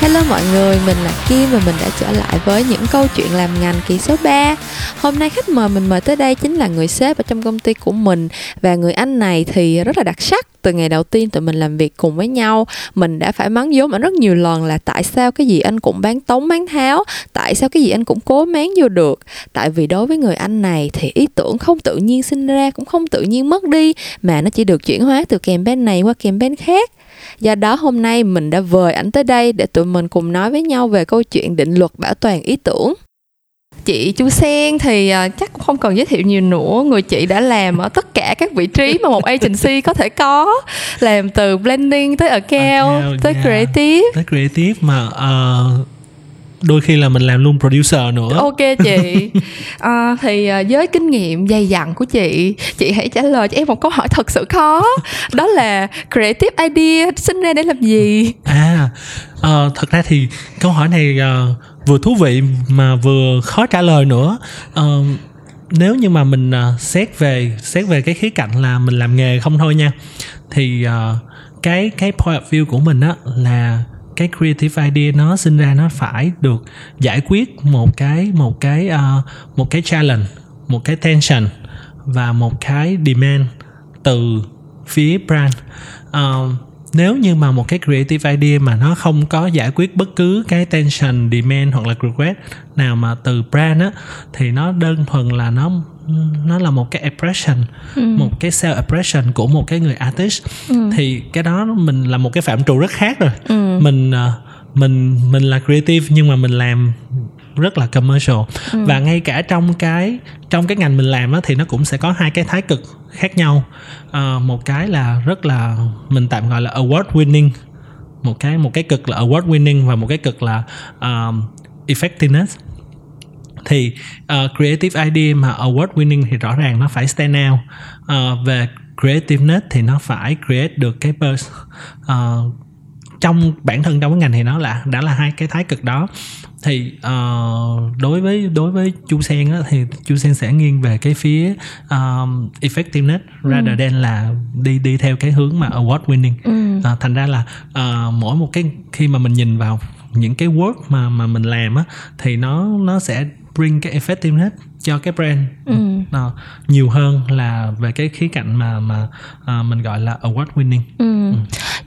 Hello mọi người, mình là Kim và mình đã trở lại với những câu chuyện làm ngành kỳ số 3 Hôm nay khách mời mình mời tới đây chính là người sếp ở trong công ty của mình. Và người anh này thì rất là đặc sắc. Từ ngày đầu tiên tụi mình làm việc cùng với nhau Mình đã phải mắng vốn ảnh rất nhiều lần là Tại sao cái gì anh cũng bán tống bán tháo Tại sao cái gì anh cũng cố mán vô được. Tại vì đối với người anh này thì ý tưởng không tự nhiên sinh ra Cũng không tự nhiên mất đi Mà nó chỉ được chuyển hóa từ campaign này qua campaign khác. Do đó hôm nay mình đã vời ảnh tới đây để tụi mình cùng nói với nhau về câu chuyện định luật bảo toàn ý tưởng. Chị Chu Sen thì uh, chắc cũng không cần giới thiệu nhiều nữa Người chị đã làm ở tất cả các vị trí mà một agency có thể có Làm từ blending tới account, account tới yeah. creative Tới creative mà uh, đôi khi là mình làm luôn producer nữa. Ok chị. À, thì à, với kinh nghiệm dày dặn của chị chị hãy trả lời cho em một câu hỏi thật sự khó. Đó là creative idea sinh ra để làm gì? À uh, thật ra thì câu hỏi này uh, vừa thú vị mà vừa khó trả lời nữa. Uh, nếu như mà mình uh, xét về xét về cái khía cạnh là mình làm nghề không thôi nha thì uh, cái cái point of view của mình á là cái creative idea nó sinh ra nó phải được giải quyết một cái một cái uh, một cái challenge một cái tension và một cái demand từ phía brand. Uh, nếu như mà một cái creative idea mà nó không có giải quyết bất cứ cái tension demand hoặc là request nào mà từ brand á thì nó đơn thuần là nó nó là một cái expression ừ. một cái self expression của một cái người artist ừ. thì cái đó mình là một cái phạm trù rất khác rồi ừ. mình ờ, mình mình là creative nhưng mà mình làm rất là commercial ừ. và ngay cả trong cái trong cái ngành mình làm á thì nó cũng sẽ có hai cái thái cực khác nhau à, một cái là rất là mình tạm gọi là award winning một cái một cái cực là award winning và một cái cực là um, effectiveness thì uh, creative idea mà award winning thì rõ ràng nó phải stand out uh, về creativeness thì nó phải create được cái burst uh, trong bản thân trong cái ngành thì nó là đã là hai cái thái cực đó thì uh, đối với đối với chu sen á, thì chu sen sẽ nghiêng về cái phía um, effectiveness ừ. rather than là đi đi theo cái hướng mà award winning ừ. uh, thành ra là uh, mỗi một cái khi mà mình nhìn vào những cái work mà mà mình làm á thì nó nó sẽ bring cái effectiveness cho cái brand ừ. uh, nhiều hơn là về cái khía cạnh mà mà uh, mình gọi là award winning. Ừ. Ừ.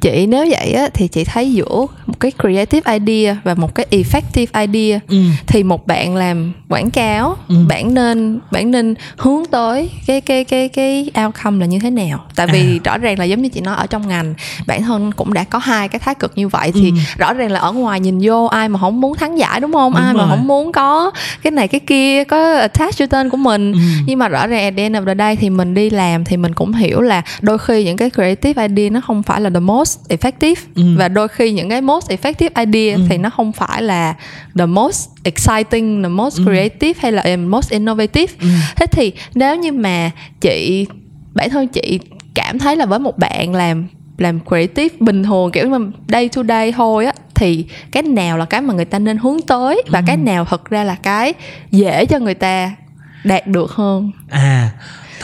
Chị nếu vậy á thì chị thấy giữa một cái creative idea và một cái effective idea ừ. thì một bạn làm quảng cáo ừ. bạn nên bạn nên hướng tới cái cái cái cái outcome là như thế nào? Tại vì à. rõ ràng là giống như chị nói ở trong ngành bản thân cũng đã có hai cái thái cực như vậy thì ừ. rõ ràng là ở ngoài nhìn vô ai mà không muốn thắng giải đúng không? Đúng ai rồi. mà không muốn có cái này cái kia có attach cho tên của mình ừ. nhưng mà rõ ràng at the the day thì mình đi làm thì mình cũng hiểu là đôi khi những cái creative idea nó không phải là the most effective ừ. và đôi khi những cái most effective idea ừ. thì nó không phải là the most exciting the most ừ. creative hay là most innovative ừ. thế thì nếu như mà chị bản thân chị cảm thấy là với một bạn làm làm creative bình thường kiểu mà day to day thôi á thì cái nào là cái mà người ta nên hướng tới và ừ. cái nào thật ra là cái dễ cho người ta đạt được hơn? À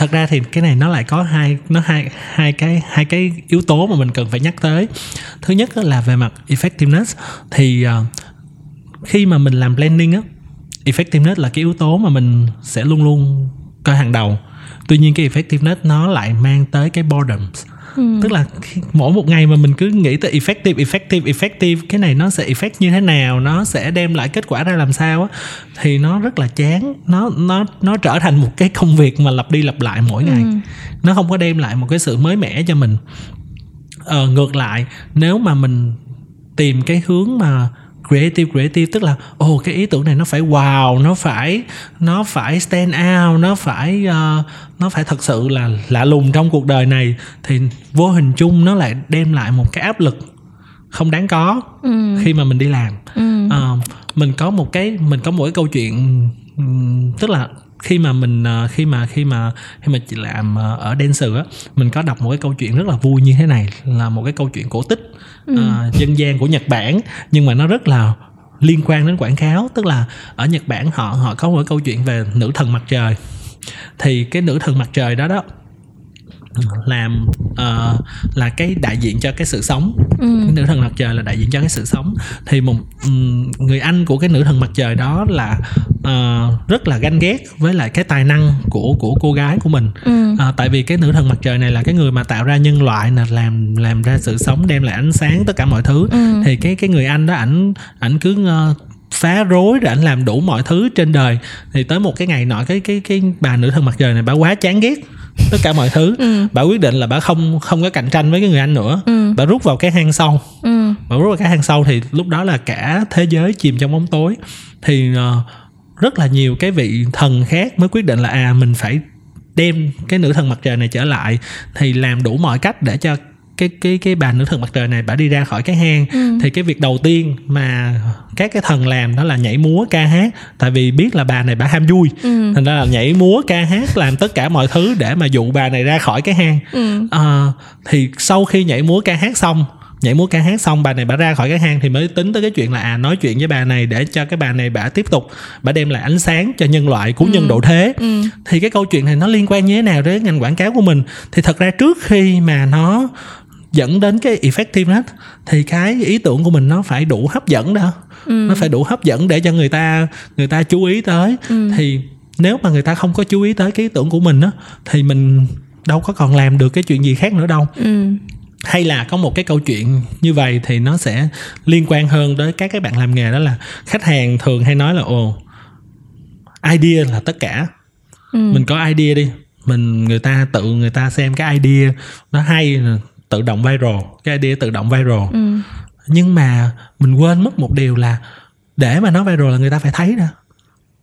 thật ra thì cái này nó lại có hai nó hai hai cái hai cái yếu tố mà mình cần phải nhắc tới. Thứ nhất là về mặt effectiveness thì uh, khi mà mình làm blending á effectiveness là cái yếu tố mà mình sẽ luôn luôn coi hàng đầu. Tuy nhiên cái effectiveness nó lại mang tới cái boredom ừ. tức là mỗi một ngày mà mình cứ nghĩ tới effective effective effective cái này nó sẽ effect như thế nào nó sẽ đem lại kết quả ra làm sao á thì nó rất là chán nó nó nó trở thành một cái công việc mà lặp đi lặp lại mỗi ngày ừ. nó không có đem lại một cái sự mới mẻ cho mình ờ, ngược lại nếu mà mình tìm cái hướng mà creative creative tức là ồ oh, cái ý tưởng này nó phải wow nó phải nó phải stand out nó phải uh, nó phải thật sự là lạ lùng trong cuộc đời này thì vô hình chung nó lại đem lại một cái áp lực không đáng có ừ. khi mà mình đi làm ừ. uh, mình có một cái mình có một cái câu chuyện tức là khi mà mình ờ, khi mà khi mà khi mà chị làm ở dancer á mình có đọc một cái câu chuyện rất là vui như thế này là một cái câu chuyện cổ tích ừ. uh, dân gian của Nhật Bản nhưng mà nó rất là liên quan đến quảng cáo tức là ở Nhật Bản họ họ có một câu chuyện về nữ thần mặt trời thì cái nữ thần mặt trời đó đó làm uh, là cái đại diện cho cái sự sống ừ. nữ thần mặt trời là đại diện cho cái sự sống thì một um, người anh của cái nữ thần mặt trời đó là uh, rất là ganh ghét với lại cái tài năng của của cô gái của mình ừ. uh, tại vì cái nữ thần mặt trời này là cái người mà tạo ra nhân loại là làm làm ra sự sống đem lại ánh sáng tất cả mọi thứ ừ. thì cái cái người anh đó ảnh ảnh cứ uh, phá rối rồi ảnh làm đủ mọi thứ trên đời thì tới một cái ngày nọ cái cái cái bà nữ thần mặt trời này bà quá chán ghét tất cả mọi thứ ừ. bà quyết định là bà không không có cạnh tranh với cái người anh nữa ừ. bà rút vào cái hang sâu ừ. bà rút vào cái hang sâu thì lúc đó là cả thế giới chìm trong bóng tối thì uh, rất là nhiều cái vị thần khác mới quyết định là à mình phải đem cái nữ thần mặt trời này trở lại thì làm đủ mọi cách để cho cái cái cái bà nữ thần mặt trời này bà đi ra khỏi cái hang ừ. thì cái việc đầu tiên mà các cái thần làm đó là nhảy múa ca hát tại vì biết là bà này bà ham vui ừ. thành ra là nhảy múa ca hát làm tất cả mọi thứ để mà dụ bà này ra khỏi cái hang ừ. à, thì sau khi nhảy múa ca hát xong nhảy múa ca hát xong bà này bà ra khỏi cái hang thì mới tính tới cái chuyện là à nói chuyện với bà này để cho cái bà này bà tiếp tục bà đem lại ánh sáng cho nhân loại cứu ừ. nhân độ thế ừ. thì cái câu chuyện này nó liên quan như thế nào đến ngành quảng cáo của mình thì thật ra trước khi mà nó dẫn đến cái effectiveness thì cái ý tưởng của mình nó phải đủ hấp dẫn đó ừ. nó phải đủ hấp dẫn để cho người ta người ta chú ý tới ừ. thì nếu mà người ta không có chú ý tới cái ý tưởng của mình á thì mình đâu có còn làm được cái chuyện gì khác nữa đâu ừ. hay là có một cái câu chuyện như vậy thì nó sẽ liên quan hơn tới các cái bạn làm nghề đó là khách hàng thường hay nói là ồ idea là tất cả ừ. mình có idea đi mình người ta tự người ta xem cái idea nó hay tự động viral cái idea tự động viral ừ. nhưng mà mình quên mất một điều là để mà nó viral là người ta phải thấy đó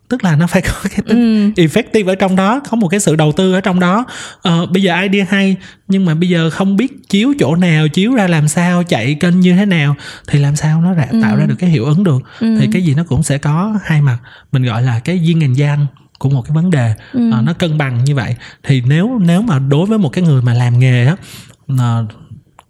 tức là nó phải có cái tính ừ. effective ở trong đó có một cái sự đầu tư ở trong đó ờ, bây giờ idea hay nhưng mà bây giờ không biết chiếu chỗ nào chiếu ra làm sao chạy kênh như thế nào thì làm sao nó ra, ừ. tạo ra được cái hiệu ứng được ừ. thì cái gì nó cũng sẽ có hai mặt mình gọi là cái duyên ngành gian của một cái vấn đề ừ. uh, nó cân bằng như vậy thì nếu nếu mà đối với một cái người mà làm nghề á uh,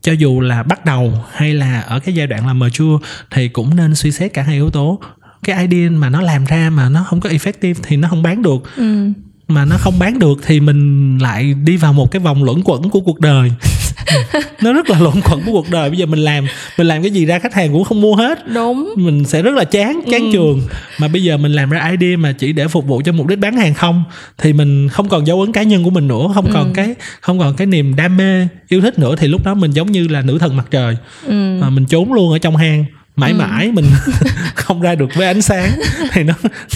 cho dù là bắt đầu hay là ở cái giai đoạn là mature thì cũng nên suy xét cả hai yếu tố cái idea mà nó làm ra mà nó không có effective thì nó không bán được ừ mà nó không bán được thì mình lại đi vào một cái vòng luẩn quẩn của cuộc đời. Nó rất là luẩn quẩn của cuộc đời. Bây giờ mình làm mình làm cái gì ra khách hàng cũng không mua hết. Đúng. Mình sẽ rất là chán chán ừ. trường mà bây giờ mình làm ra idea mà chỉ để phục vụ cho mục đích bán hàng không thì mình không còn dấu ấn cá nhân của mình nữa không ừ. còn cái không còn cái niềm đam mê yêu thích nữa thì lúc đó mình giống như là nữ thần mặt trời. Ừ. mà mình trốn luôn ở trong hang mãi ừ. mãi mình không ra được với ánh sáng thì nó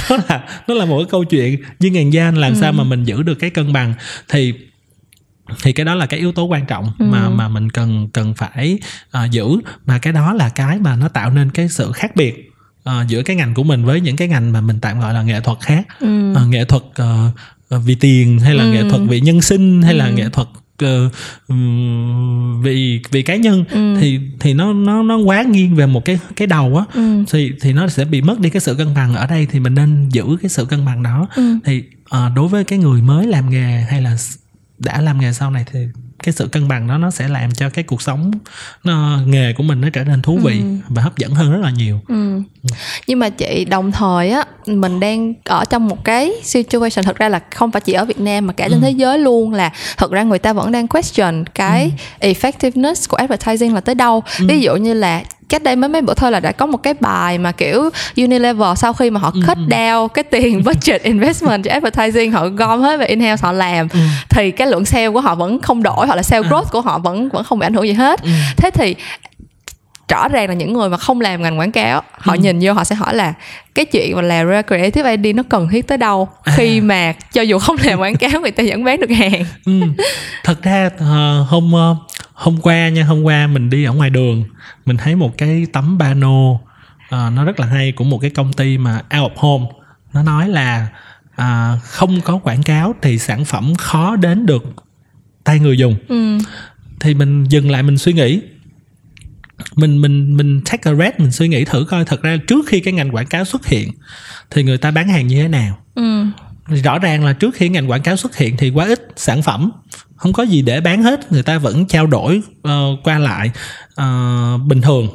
nó là nó là một cái câu chuyện duyên ngàn gian làm ừ. sao mà mình giữ được cái cân bằng thì thì cái đó là cái yếu tố quan trọng ừ. mà mà mình cần cần phải uh, giữ mà cái đó là cái mà nó tạo nên cái sự khác biệt uh, giữa cái ngành của mình với những cái ngành mà mình tạm gọi là nghệ thuật khác ừ. uh, nghệ thuật uh, vì tiền hay là ừ. nghệ thuật vì nhân sinh hay ừ. là nghệ thuật uh, vì vì cá nhân ừ. thì thì nó nó nó quá nghiêng về một cái cái đầu á ừ. thì thì nó sẽ bị mất đi cái sự cân bằng ở đây thì mình nên giữ cái sự cân bằng đó ừ. thì uh, đối với cái người mới làm nghề hay là đã làm nghề sau này thì cái sự cân bằng đó nó sẽ làm cho cái cuộc sống nó, nghề của mình nó trở nên thú vị ừ. và hấp dẫn hơn rất là nhiều ừ. nhưng mà chị đồng thời á mình đang ở trong một cái situation thật ra là không phải chỉ ở Việt Nam mà cả trên ừ. thế giới luôn là thật ra người ta vẫn đang question cái ừ. effectiveness của advertising là tới đâu ừ. ví dụ như là cách đây mấy mấy bữa thôi là đã có một cái bài mà kiểu Unilever sau khi mà họ cut ừ. down cái tiền budget investment cho advertising họ gom hết về in-house họ làm ừ. thì cái lượng sale của họ vẫn không đổi hoặc là sale à. growth à. của họ vẫn vẫn không bị ảnh hưởng gì hết ừ. thế thì rõ ràng là những người mà không làm ngành quảng cáo họ ừ. nhìn vô họ sẽ hỏi là cái chuyện mà làm ra creative ID nó cần thiết tới đâu à. khi mà cho dù không làm quảng cáo người ta vẫn bán được hàng ừ. thật ra uh, hôm uh, hôm qua nha hôm qua mình đi ở ngoài đường mình thấy một cái tấm pano uh, nó rất là hay của một cái công ty mà out of home. Nó nói là uh, không có quảng cáo thì sản phẩm khó đến được tay người dùng. Ừ. thì mình dừng lại mình suy nghĩ. Mình mình mình take a rest mình suy nghĩ thử coi thật ra trước khi cái ngành quảng cáo xuất hiện thì người ta bán hàng như thế nào? Ừ. rõ ràng là trước khi ngành quảng cáo xuất hiện thì quá ít sản phẩm không có gì để bán hết người ta vẫn trao đổi uh, qua lại. Uh, bình thường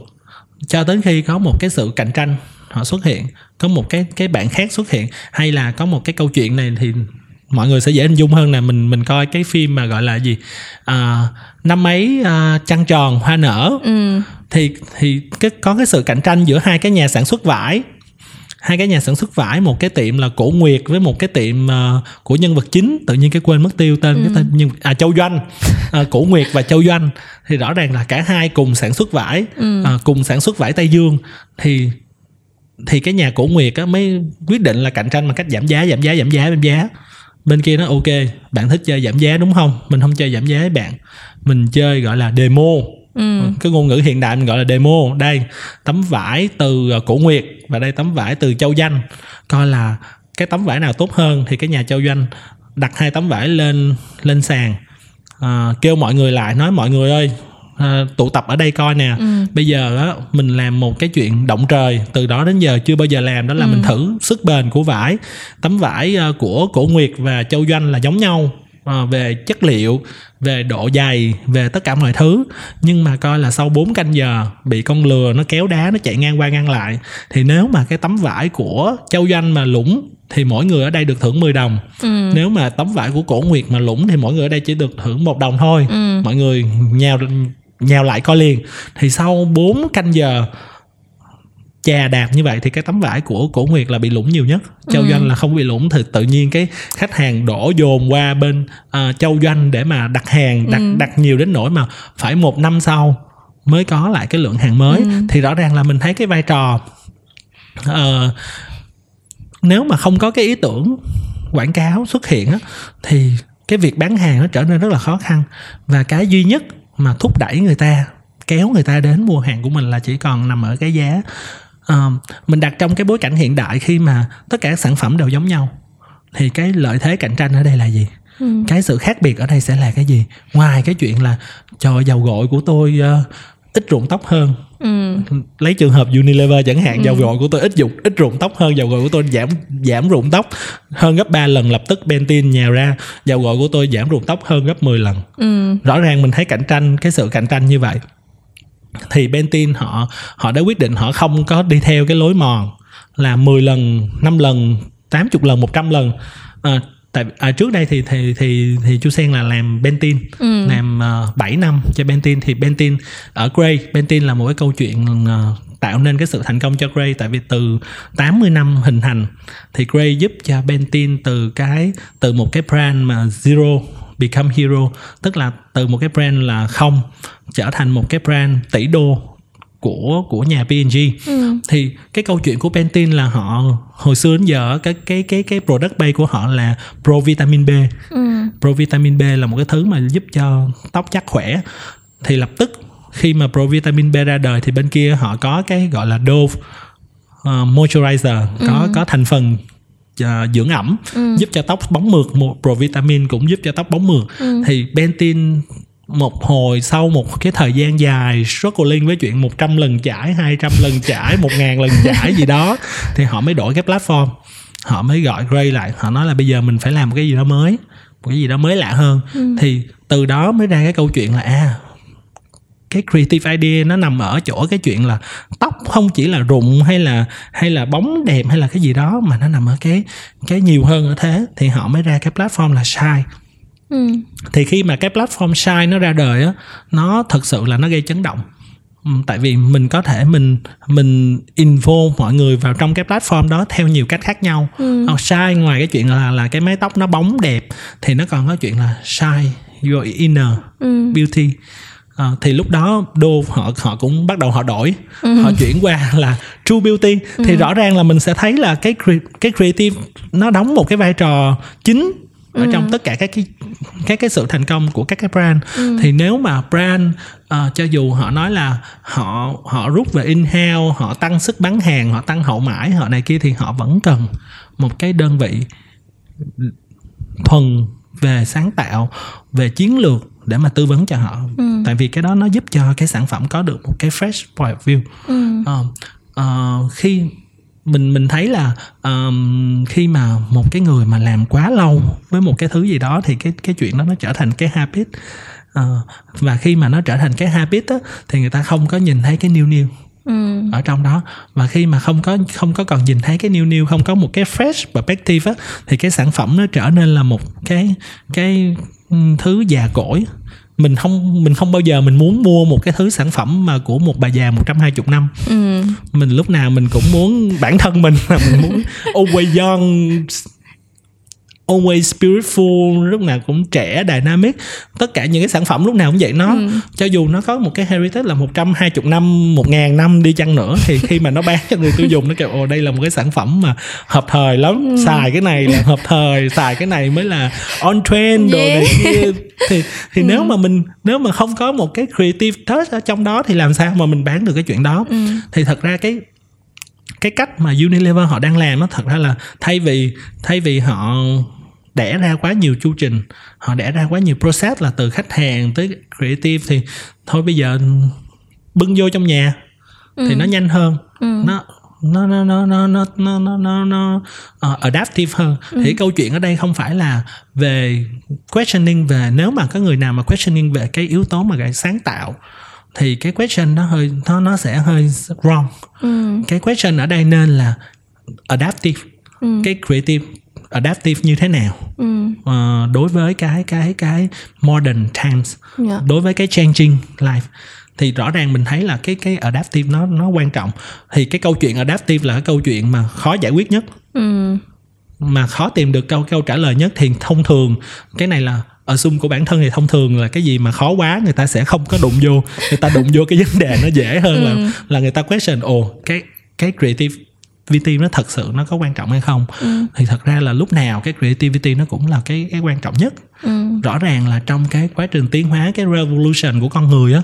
cho tới khi có một cái sự cạnh tranh họ xuất hiện có một cái cái bạn khác xuất hiện hay là có một cái câu chuyện này thì mọi người sẽ dễ hình dung hơn là mình mình coi cái phim mà gọi là gì? À, năm ấy à, trăng tròn hoa nở. Ừ. thì thì cái có cái sự cạnh tranh giữa hai cái nhà sản xuất vải hai cái nhà sản xuất vải một cái tiệm là cổ nguyệt với một cái tiệm uh, của nhân vật chính. Tự nhiên cái quên mất tiêu tên ừ. cái tên nhưng à châu doanh. Uh, cổ nguyệt và châu doanh. Thì rõ ràng là cả hai cùng sản xuất vải ừ. uh, cùng sản xuất vải tây dương. Thì thì cái nhà cổ nguyệt á mới quyết định là cạnh tranh bằng cách giảm giá giảm giá giảm giá giảm giá. Bên kia nó ok bạn thích chơi giảm giá đúng không? Mình không chơi giảm giá với bạn. Mình chơi gọi là demo ừ. cái ngôn ngữ hiện đại mình gọi là demo đây tấm vải từ ờ, cổ nguyệt và đây tấm vải từ châu danh coi là cái tấm vải nào tốt hơn thì cái nhà châu doanh đặt hai tấm vải lên lên sàn à, kêu mọi người lại nói mọi người ơi à, tụ tập ở đây coi nè ừ. bây giờ á mình làm một cái chuyện động trời từ đó đến giờ chưa bao giờ làm đó là ừ. mình thử sức bền của vải tấm vải của cổ nguyệt và châu doanh là giống nhau à, về chất liệu về độ dày về tất cả mọi thứ. Nhưng mà coi là sau 4 canh giờ bị con lừa nó kéo đá nó chạy ngang qua ngang lại. Thì nếu mà cái tấm vải của châu doanh mà lũng thì mỗi người ở đây được thưởng 10 đồng. Ừ. nếu mà tấm vải của cổ nguyệt mà lũng thì mỗi người ở đây chỉ được thưởng một đồng thôi. Ừ. mọi người nhào nhào lại coi liền. Thì sau 4 canh giờ chà đạp như vậy thì cái tấm vải của cổ nguyệt là bị lũng nhiều nhất châu ừ. doanh là không bị lũng thì tự nhiên cái khách hàng đổ dồn qua bên uh, châu doanh để mà đặt hàng đặt ừ. đặt nhiều đến nỗi mà phải một năm sau mới có lại cái lượng hàng mới ừ. thì rõ ràng là mình thấy cái vai trò uh, nếu mà không có cái ý tưởng quảng cáo xuất hiện á thì cái việc bán hàng nó trở nên rất là khó khăn và cái duy nhất mà thúc đẩy người ta kéo người ta đến mua hàng của mình là chỉ còn nằm ở cái giá uh, mình đặt trong cái bối cảnh hiện đại khi mà tất cả các sản phẩm đều giống nhau thì cái lợi thế cạnh tranh ở đây là gì ừ. cái sự khác biệt ở đây sẽ là cái gì ngoài cái chuyện là cho dầu gội của tôi uh, ít rụng tóc hơn ừ. lấy trường hợp Unilever chẳng hạn ừ. dầu gội của tôi ít dụng ít rụng tóc hơn dầu gội của tôi giảm giảm rụng tóc hơn gấp 3 lần lập tức Pantene nhào ra dầu gội của tôi giảm rụng tóc hơn gấp 10 lần ừ. rõ ràng mình thấy cạnh tranh cái sự cạnh tranh như vậy thì Pantene họ họ đã quyết định họ không có đi theo cái lối mòn là 10 lần 5 lần 80 lần 100 lần. À, tại à, trước đây thì thì thì thì chu sen là làm Bentin ừ. làm uh, ờ, 7 năm cho Bentin thì Bentin ở Gray Bentin là một cái câu chuyện uh, tạo nên cái sự thành công cho Gray. Tại vì từ 80 năm hình thành thì Gray giúp cho Bentin từ cái từ một cái brand mà zero become hero tức là từ một cái brand là không trở thành một cái brand tỷ đô của của nhà P&G ừ. thì cái câu chuyện của Pantene là họ hồi xưa đến giờ cái cái cái cái product base của họ là pro vitamin B ừ. pro vitamin B là một cái thứ mà giúp cho tóc chắc khỏe thì lập tức khi mà pro vitamin B ra đời thì bên kia họ có cái gọi là Dove uh, moisturizer có ừ. có thành phần uh, dưỡng ẩm ừ. giúp cho tóc bóng mượt một provitamin cũng giúp cho tóc bóng mượt ừ. thì Pantene một hồi sau một cái thời gian dài struggling với chuyện 100 lần chải 200 lần chải 1000 lần chải gì đó thì họ mới đổi cái platform họ mới gọi Gray lại họ nói là bây giờ mình phải làm một cái gì đó mới một cái gì đó mới lạ hơn ừ. thì từ đó mới ra cái câu chuyện là à cái creative idea nó nằm ở chỗ cái chuyện là tóc không chỉ là rụng hay là hay là bóng đẹp hay là cái gì đó mà nó nằm ở cái cái nhiều hơn ở thế thì họ mới ra cái platform là Shine ừ. thì khi mà cái platform Shine nó ra đời á nó thật sự là nó gây chấn động ừ, tại vì mình có thể mình mình involve mọi người vào trong cái platform đó theo nhiều cách khác nhau ừ. Shine ngoài cái chuyện là là cái mái tóc nó bóng đẹp thì nó còn có chuyện là Shine your inner ừ. beauty À, thì lúc đó đô họ họ cũng bắt đầu họ đổi ừ. họ chuyển qua là true beauty ừ. thì rõ ràng là mình sẽ thấy là cái cái creative nó đóng một cái vai trò chính ở ừ. trong tất cả các cái các cái sự thành công của các cái brand ừ. thì nếu mà brand uh, cho dù họ nói là họ họ rút về in house họ tăng sức bán hàng họ tăng hậu mãi họ này kia thì họ vẫn cần một cái đơn vị thuần về sáng tạo về chiến lược để mà tư vấn cho họ ừ. tại vì cái đó nó giúp cho cái sản phẩm có được một cái fresh point of view ừ. uh, uh, khi mình mình thấy là um, khi mà một cái người mà làm quá lâu với một cái thứ gì đó thì cái cái chuyện đó nó trở thành cái habit uh, và khi mà nó trở thành cái habit á, thì người ta không có nhìn thấy cái new new ừ. ở trong đó và khi mà không có không có còn nhìn thấy cái new new không có một cái fresh perspective á thì cái sản phẩm nó trở nên là một cái cái thứ già cỗi mình không mình không bao giờ mình muốn mua một cái thứ sản phẩm mà của một bà già 120 năm ừ. mình lúc nào mình cũng muốn bản thân mình là mình muốn always young always spiritual lúc nào cũng trẻ dynamic tất cả những cái sản phẩm lúc nào cũng vậy nó ừ. cho dù nó có một cái heritage là 120 năm một ngàn năm đi chăng nữa thì khi mà nó bán cho người tiêu dùng nó kiểu ồ đây là một cái sản phẩm mà hợp thời lắm ừ. xài cái này là hợp thời xài cái này mới là on trend đồ yeah. này kia thì thì ừ. nếu mà mình nếu mà không có một cái creative touch ở trong đó thì làm sao mà mình bán được cái chuyện đó ừ. thì thật ra cái cái cách mà Unilever họ đang làm nó thật ra là thay vì thay vì họ đẻ ra quá nhiều chu trình họ đẻ ra quá nhiều process là từ khách hàng tới creative thì thôi bây giờ bưng vô trong nhà ừ. thì nó nhanh hơn ừ. nó nó nó nó nó nó nó nó nó nó uh, adaptive hơn ừ. thì câu chuyện ở đây không phải là về questioning về nếu mà có người nào mà questioning về cái yếu tố mà cái sáng tạo thì cái question nó hơi nó nó sẽ hơi wrong ừ. cái question ở đây nên là adaptive ừ. cái creative adaptive như thế nào ừ. uh, đối với cái cái cái modern times yeah. Dạ. đối với cái changing life thì rõ ràng mình thấy là cái cái adaptive nó nó quan trọng thì cái câu chuyện adaptive là cái câu chuyện mà khó giải quyết nhất ừ. mà khó tìm được câu câu trả lời nhất thì thông thường cái này là ở xung của bản thân thì thông thường là cái gì mà khó quá người ta sẽ không có đụng vô người ta đụng vô cái vấn đề nó dễ hơn ừ. là là người ta question ồ cái cái creative VT nó thật sự nó có quan trọng hay không ừ. thì thật ra là lúc nào cái creativity nó cũng là cái cái quan trọng nhất ừ. rõ ràng là trong cái quá trình tiến hóa cái revolution của con người á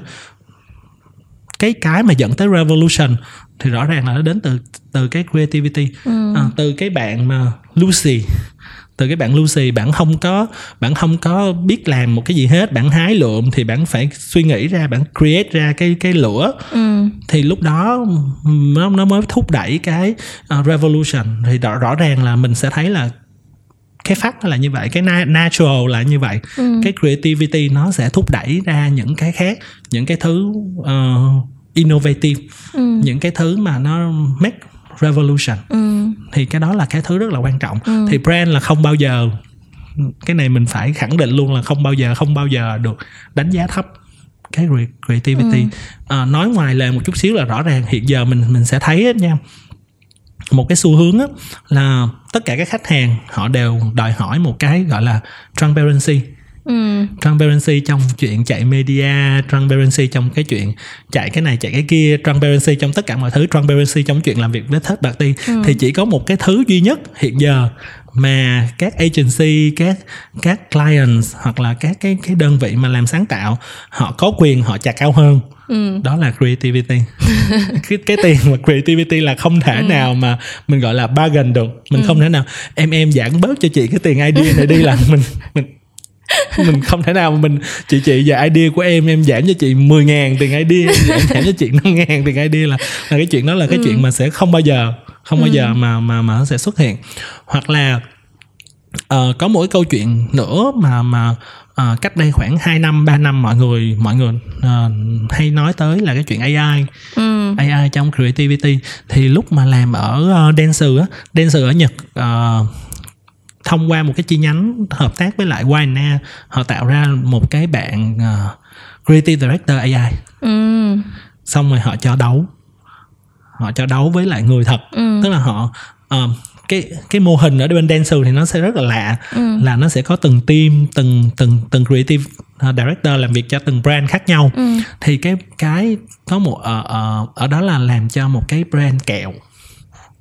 cái cái mà dẫn tới revolution thì rõ ràng là nó đến từ từ cái creativity ừ. à, từ cái bạn mà Lucy từ cái bạn Lucy bạn không có bạn không có biết làm một cái gì hết bạn hái lượm thì bạn phải suy nghĩ ra bạn create ra cái cái lửa ừ. thì lúc đó nó nó mới thúc đẩy cái uh, revolution thì rõ, rõ ràng là mình sẽ thấy là cái fact là như vậy cái natural là như vậy ừ. cái creativity nó sẽ thúc đẩy ra những cái khác những cái thứ uh, innovative ừ. những cái thứ mà nó make revolution ừ. thì cái đó là cái thứ rất là quan trọng ừ. thì brand là không bao giờ cái này mình phải khẳng định luôn là không bao giờ không bao giờ được đánh giá thấp cái creativity ừ. à, nói ngoài lề một chút xíu là rõ ràng hiện giờ mình mình sẽ thấy nha một cái xu hướng á, là tất cả các khách hàng họ đều đòi hỏi một cái gọi là transparency ừ. transparency trong chuyện chạy media transparency trong cái chuyện chạy cái này chạy cái kia transparency trong tất cả mọi thứ transparency trong chuyện làm việc với third party ừ. thì chỉ có một cái thứ duy nhất hiện giờ mà các agency các các clients hoặc là các cái cái đơn vị mà làm sáng tạo họ có quyền họ chặt cao hơn ừ. đó là creativity cái cái tiền mà creativity là không thể ừ. nào mà mình gọi là bargain được mình ừ. không thể nào em em giảm bớt cho chị cái tiền idea này đi là mình mình mình không thể nào mà mình chị chị về idea của em em giảm cho chị 10 ngàn tiền idea em giảm cho chị 5 ngàn tiền idea là là cái chuyện đó là cái ừ. chuyện mà sẽ không bao giờ không bao ừ. giờ mà mà mà nó sẽ xuất hiện hoặc là uh, có một cái câu chuyện nữa mà mà uh, cách đây khoảng 2 năm 3 năm mọi người mọi người uh, hay nói tới là cái chuyện AI ừ. AI trong creativity thì lúc mà làm ở uh, Dancer á Dancer ở Nhật uh, thông qua một cái chi nhánh hợp tác với lại Wina họ tạo ra một cái bạn uh, creative director AI ừ. xong rồi họ cho đấu họ cho đấu với lại người thật ừ. tức là họ uh, cái cái mô hình ở bên Dancer thì nó sẽ rất là lạ ừ. là nó sẽ có từng team từng từng từng creative director làm việc cho từng brand khác nhau ừ. thì cái cái có một uh, uh, ở đó là làm cho một cái brand kẹo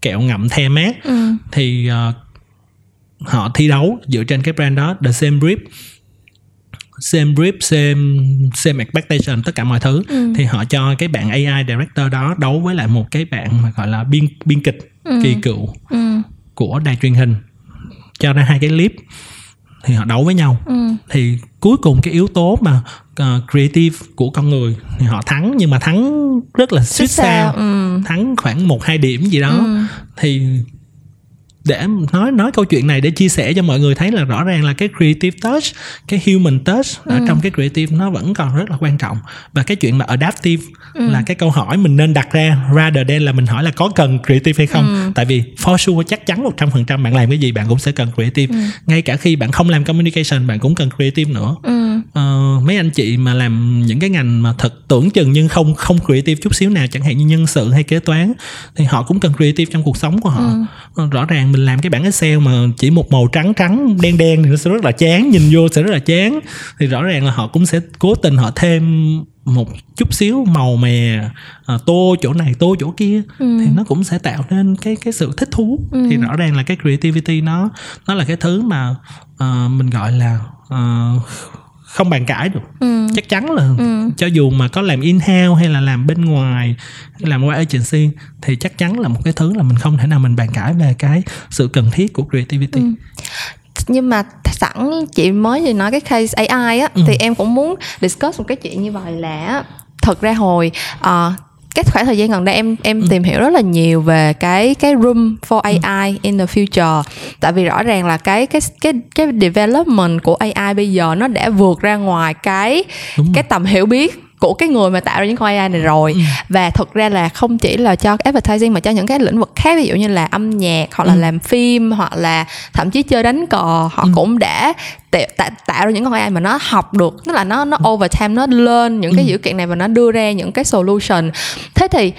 kẹo ngậm the mát ừ. thì uh, họ thi đấu dựa trên cái brand đó the same brief same brief same same expectation tất cả mọi thứ ừ. thì họ cho cái bạn AI director đó đấu với lại một cái bạn mà gọi là biên biên kịch ừ. kỳ cựu ừ. của đài truyền hình cho ra hai cái clip thì họ đấu với nhau ừ. thì cuối cùng cái yếu tố mà uh, creative của con người thì họ thắng nhưng mà thắng rất là suýt sao ừ. thắng khoảng một hai điểm gì đó ừ. thì để nói nói câu chuyện này để chia sẻ cho mọi người thấy là rõ ràng là cái creative touch cái human touch ở ừ. trong cái creative nó vẫn còn rất là quan trọng và cái chuyện mà adaptive ừ. là cái câu hỏi mình nên đặt ra rather than là mình hỏi là có cần creative hay không ừ. tại vì for sure chắc chắn một trăm phần trăm bạn làm cái gì bạn cũng sẽ cần creative ừ. ngay cả khi bạn không làm communication bạn cũng cần creative nữa ừ. uh, mấy anh chị mà làm những cái ngành mà thật tưởng chừng nhưng không không creative chút xíu nào chẳng hạn như nhân sự hay kế toán thì họ cũng cần creative trong cuộc sống của họ ừ. Ờ, rõ ràng mình làm cái bảng excel mà chỉ một màu trắng trắng đen đen thì nó sẽ rất là chán nhìn vô sẽ rất là chán thì rõ ràng là họ cũng sẽ cố tình họ thêm một chút xíu màu mè à, tô chỗ này tô chỗ kia ừ. thì nó cũng sẽ tạo nên cái cái sự thích thú ừ. thì rõ ràng là cái creativity nó nó là cái thứ mà uh, mình gọi là uh, không bàn cãi được ừ. chắc chắn là ừ. cho dù mà có làm in house hay là làm bên ngoài làm qua agency thì chắc chắn là một cái thứ là mình không thể nào mình bàn cãi về cái sự cần thiết của creativity ừ nhưng mà sẵn chị mới vừa nói cái case AI á ừ. thì em cũng muốn discuss một cái chuyện như vậy là thật ra hồi uh, cái khoảng thời gian gần đây em em ừ. tìm hiểu rất là nhiều về cái cái room for AI ừ. in the future tại vì rõ ràng là cái cái cái cái development của AI bây giờ nó đã vượt ra ngoài cái cái tầm hiểu biết của cái người mà tạo ra những con AI này rồi ừ. và thực ra là không chỉ là cho advertising mà cho những cái lĩnh vực khác ví dụ như là âm nhạc hoặc là ừ. làm phim hoặc là thậm chí chơi đánh cờ họ ừ. cũng đã tạo, tạo, tạo ra những con AI mà nó học được tức là nó nó over time nó lên những cái ừ. dữ kiện này và nó đưa ra những cái solution thế thì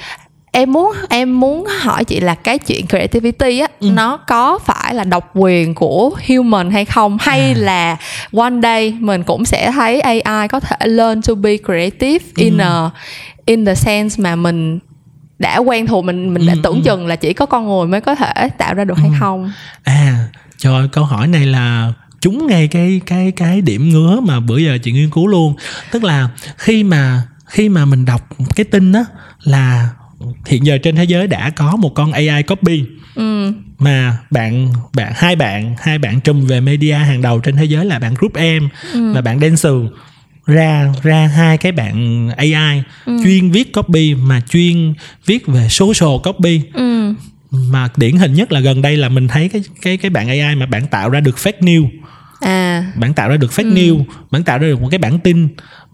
em muốn em muốn hỏi chị là cái chuyện creativity á ừ. nó có phải là độc quyền của human hay không hay à. là one day mình cũng sẽ thấy AI có thể learn to be creative ừ. in a in the sense mà mình đã quen thuộc mình mình đã ừ, tưởng ừ. chừng là chỉ có con người mới có thể tạo ra được ừ. hay không à trời câu hỏi này là trúng ngay cái cái cái điểm ngứa mà bữa giờ chị nghiên cứu luôn tức là khi mà khi mà mình đọc cái tin đó là hiện giờ trên thế giới đã có một con AI copy ừ. mà bạn bạn hai bạn hai bạn trùm về media hàng đầu trên thế giới là bạn group em ừ. và bạn Dancer ra ra hai cái bạn AI ừ. chuyên viết copy mà chuyên viết về social copy ừ. mà điển hình nhất là gần đây là mình thấy cái cái cái bạn AI mà bạn tạo ra được fake news à bạn tạo ra được fake ừ. news bạn tạo ra được một cái bản tin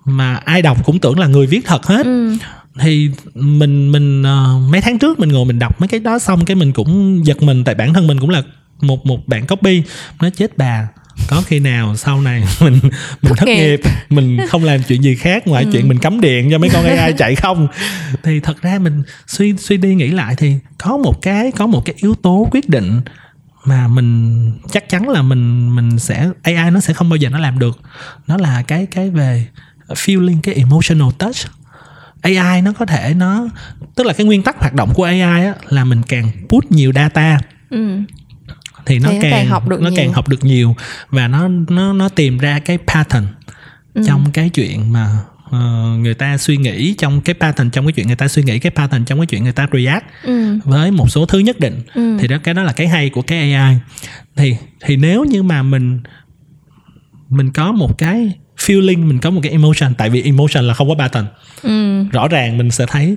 mà ai đọc cũng tưởng là người viết thật hết ừ thì mình mình uh, mấy tháng trước mình ngồi mình đọc mấy cái đó xong cái mình cũng giật mình tại bản thân mình cũng là một một bạn copy nó chết bà có khi nào sau này mình mình thất, nghiệp. mình không làm chuyện gì khác ngoài ừ. chuyện mình cắm điện cho mấy con AI chạy không thì thật ra mình suy suy đi nghĩ lại thì có một cái có một cái yếu tố quyết định mà mình chắc chắn là mình mình sẽ AI nó sẽ không bao giờ nó làm được nó là cái cái về feeling cái emotional touch AI nó có thể nó tức là cái nguyên tắc hoạt động của AI á, là mình càng put nhiều data ừ. thì nó thì càng, càng học được nó nhiều. càng học được nhiều và nó nó nó tìm ra cái pattern ừ. trong cái chuyện mà uh, người ta suy nghĩ trong cái pattern trong cái chuyện người ta suy nghĩ cái pattern trong cái chuyện người ta react ừ. với một số thứ nhất định ừ. thì đó cái đó là cái hay của cái AI thì thì nếu như mà mình mình có một cái feeling mình có một cái emotion tại vì emotion là không có pattern ừ. rõ ràng mình sẽ thấy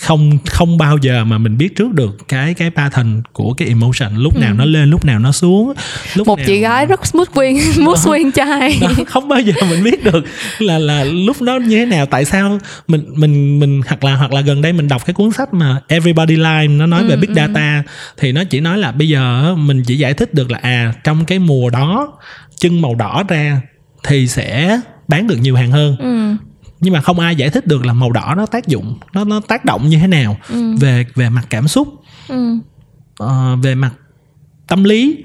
không không bao giờ mà mình biết trước được cái cái pattern của cái emotion lúc nào ừ. nó lên lúc nào nó xuống lúc một nào... chị gái rất smooth swing smooth swing trai đó, không bao giờ mình biết được là là lúc đó như thế nào tại sao mình mình mình hoặc là hoặc là gần đây mình đọc cái cuốn sách mà everybody line nó nói ừ, về big ừ. data thì nó chỉ nói là bây giờ mình chỉ giải thích được là à trong cái mùa đó chân màu đỏ ra thì sẽ bán được nhiều hàng hơn ừ. nhưng mà không ai giải thích được là màu đỏ nó tác dụng nó nó tác động như thế nào ừ. về về mặt cảm xúc ừ. uh, về mặt tâm lý